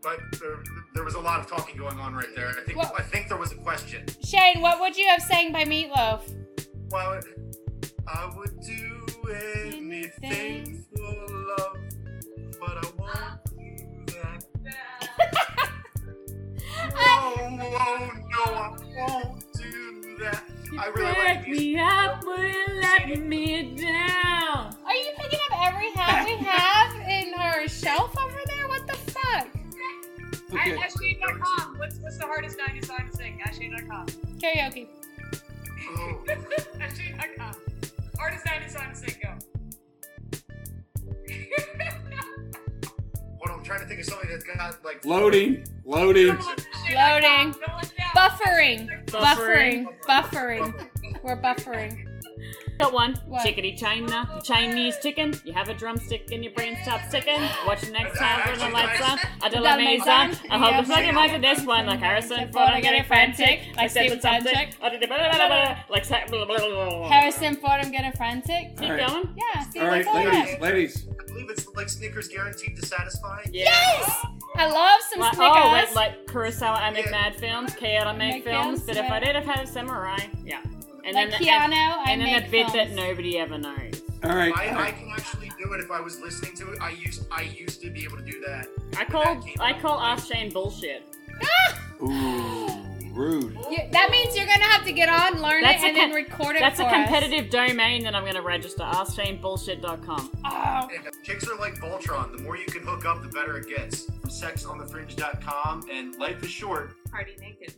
[SPEAKER 3] but there, there was a lot of talking going on right there. I think
[SPEAKER 4] Well-
[SPEAKER 3] I think there was a question.
[SPEAKER 4] Shane, what would you have sang by Meatloaf?
[SPEAKER 3] Well, I would do anything for love, but I won't uh. do that. No, no, I won't do that. I really like these.
[SPEAKER 2] me up, but you let me down.
[SPEAKER 4] Are you picking up every hat we have in our shelf over there? What the fuck?
[SPEAKER 1] Okay.
[SPEAKER 5] Ashane.com. What's, what's the hardest 90 song to sing? Ashane.com.
[SPEAKER 4] Karaoke.
[SPEAKER 3] Oh,
[SPEAKER 5] Ashane.com. Hardest 90 song to sing. Go.
[SPEAKER 3] hold on, I'm trying to think of something that's got like
[SPEAKER 1] Loading. Loading.
[SPEAKER 4] Loading.
[SPEAKER 5] Don't let it down.
[SPEAKER 4] Buffering.
[SPEAKER 2] Buffering.
[SPEAKER 4] Buffering. Buffering. We're buffering.
[SPEAKER 2] Got one.
[SPEAKER 4] What?
[SPEAKER 2] Chickadee China, Chinese chicken. You have a drumstick and your brain stops ticking. Watch the next time when the lights on. I do
[SPEAKER 4] That
[SPEAKER 2] la maison. I hope
[SPEAKER 4] Yeah.
[SPEAKER 2] it's fucking like this one, like Harrison Ford. I'm getting frantic. Like
[SPEAKER 4] Stephen
[SPEAKER 2] blah, Like sa- blah, blah, blah, blah.
[SPEAKER 4] Harrison Ford, I'm getting frantic.
[SPEAKER 2] Keep
[SPEAKER 1] All right.
[SPEAKER 2] going.
[SPEAKER 4] Yeah, see,
[SPEAKER 1] All right,
[SPEAKER 4] that's all I
[SPEAKER 1] ladies,
[SPEAKER 4] have.
[SPEAKER 1] ladies.
[SPEAKER 3] I believe it's like Snickers guaranteed to satisfy.
[SPEAKER 2] Yeah.
[SPEAKER 4] Yes! I love some
[SPEAKER 2] Like,
[SPEAKER 4] Snickers.
[SPEAKER 2] oh, like, like Kurosawa, I make
[SPEAKER 3] Yeah.
[SPEAKER 2] mad films. Kyoto make
[SPEAKER 4] Make
[SPEAKER 2] films.
[SPEAKER 4] films,
[SPEAKER 2] But if I
[SPEAKER 4] yeah.
[SPEAKER 2] did have had a samurai, yeah. And
[SPEAKER 4] like
[SPEAKER 2] then the,
[SPEAKER 4] Keanu,
[SPEAKER 2] and,
[SPEAKER 4] I
[SPEAKER 2] and then
[SPEAKER 4] make
[SPEAKER 2] the bit that nobody ever knows.
[SPEAKER 1] All right.
[SPEAKER 3] I,
[SPEAKER 1] all
[SPEAKER 3] I can actually do it if I was listening to it. I used I used to be able to do that.
[SPEAKER 2] I call
[SPEAKER 3] that
[SPEAKER 2] I call
[SPEAKER 3] like,
[SPEAKER 2] Ask Shane bullshit.
[SPEAKER 1] Ooh, rude.
[SPEAKER 4] You- that means you're gonna have to get on, learn
[SPEAKER 2] That's
[SPEAKER 4] it,
[SPEAKER 2] a
[SPEAKER 4] and then record it
[SPEAKER 2] That's a
[SPEAKER 4] for us.
[SPEAKER 2] competitive domain that I'm gonna register. AskShaneBullshit.com.
[SPEAKER 4] Oh,
[SPEAKER 3] Yeah, uh, Chicks are like Voltron. The more you can hook up, the better it gets. From sexonthefringe.com and life is short.
[SPEAKER 5] Party naked.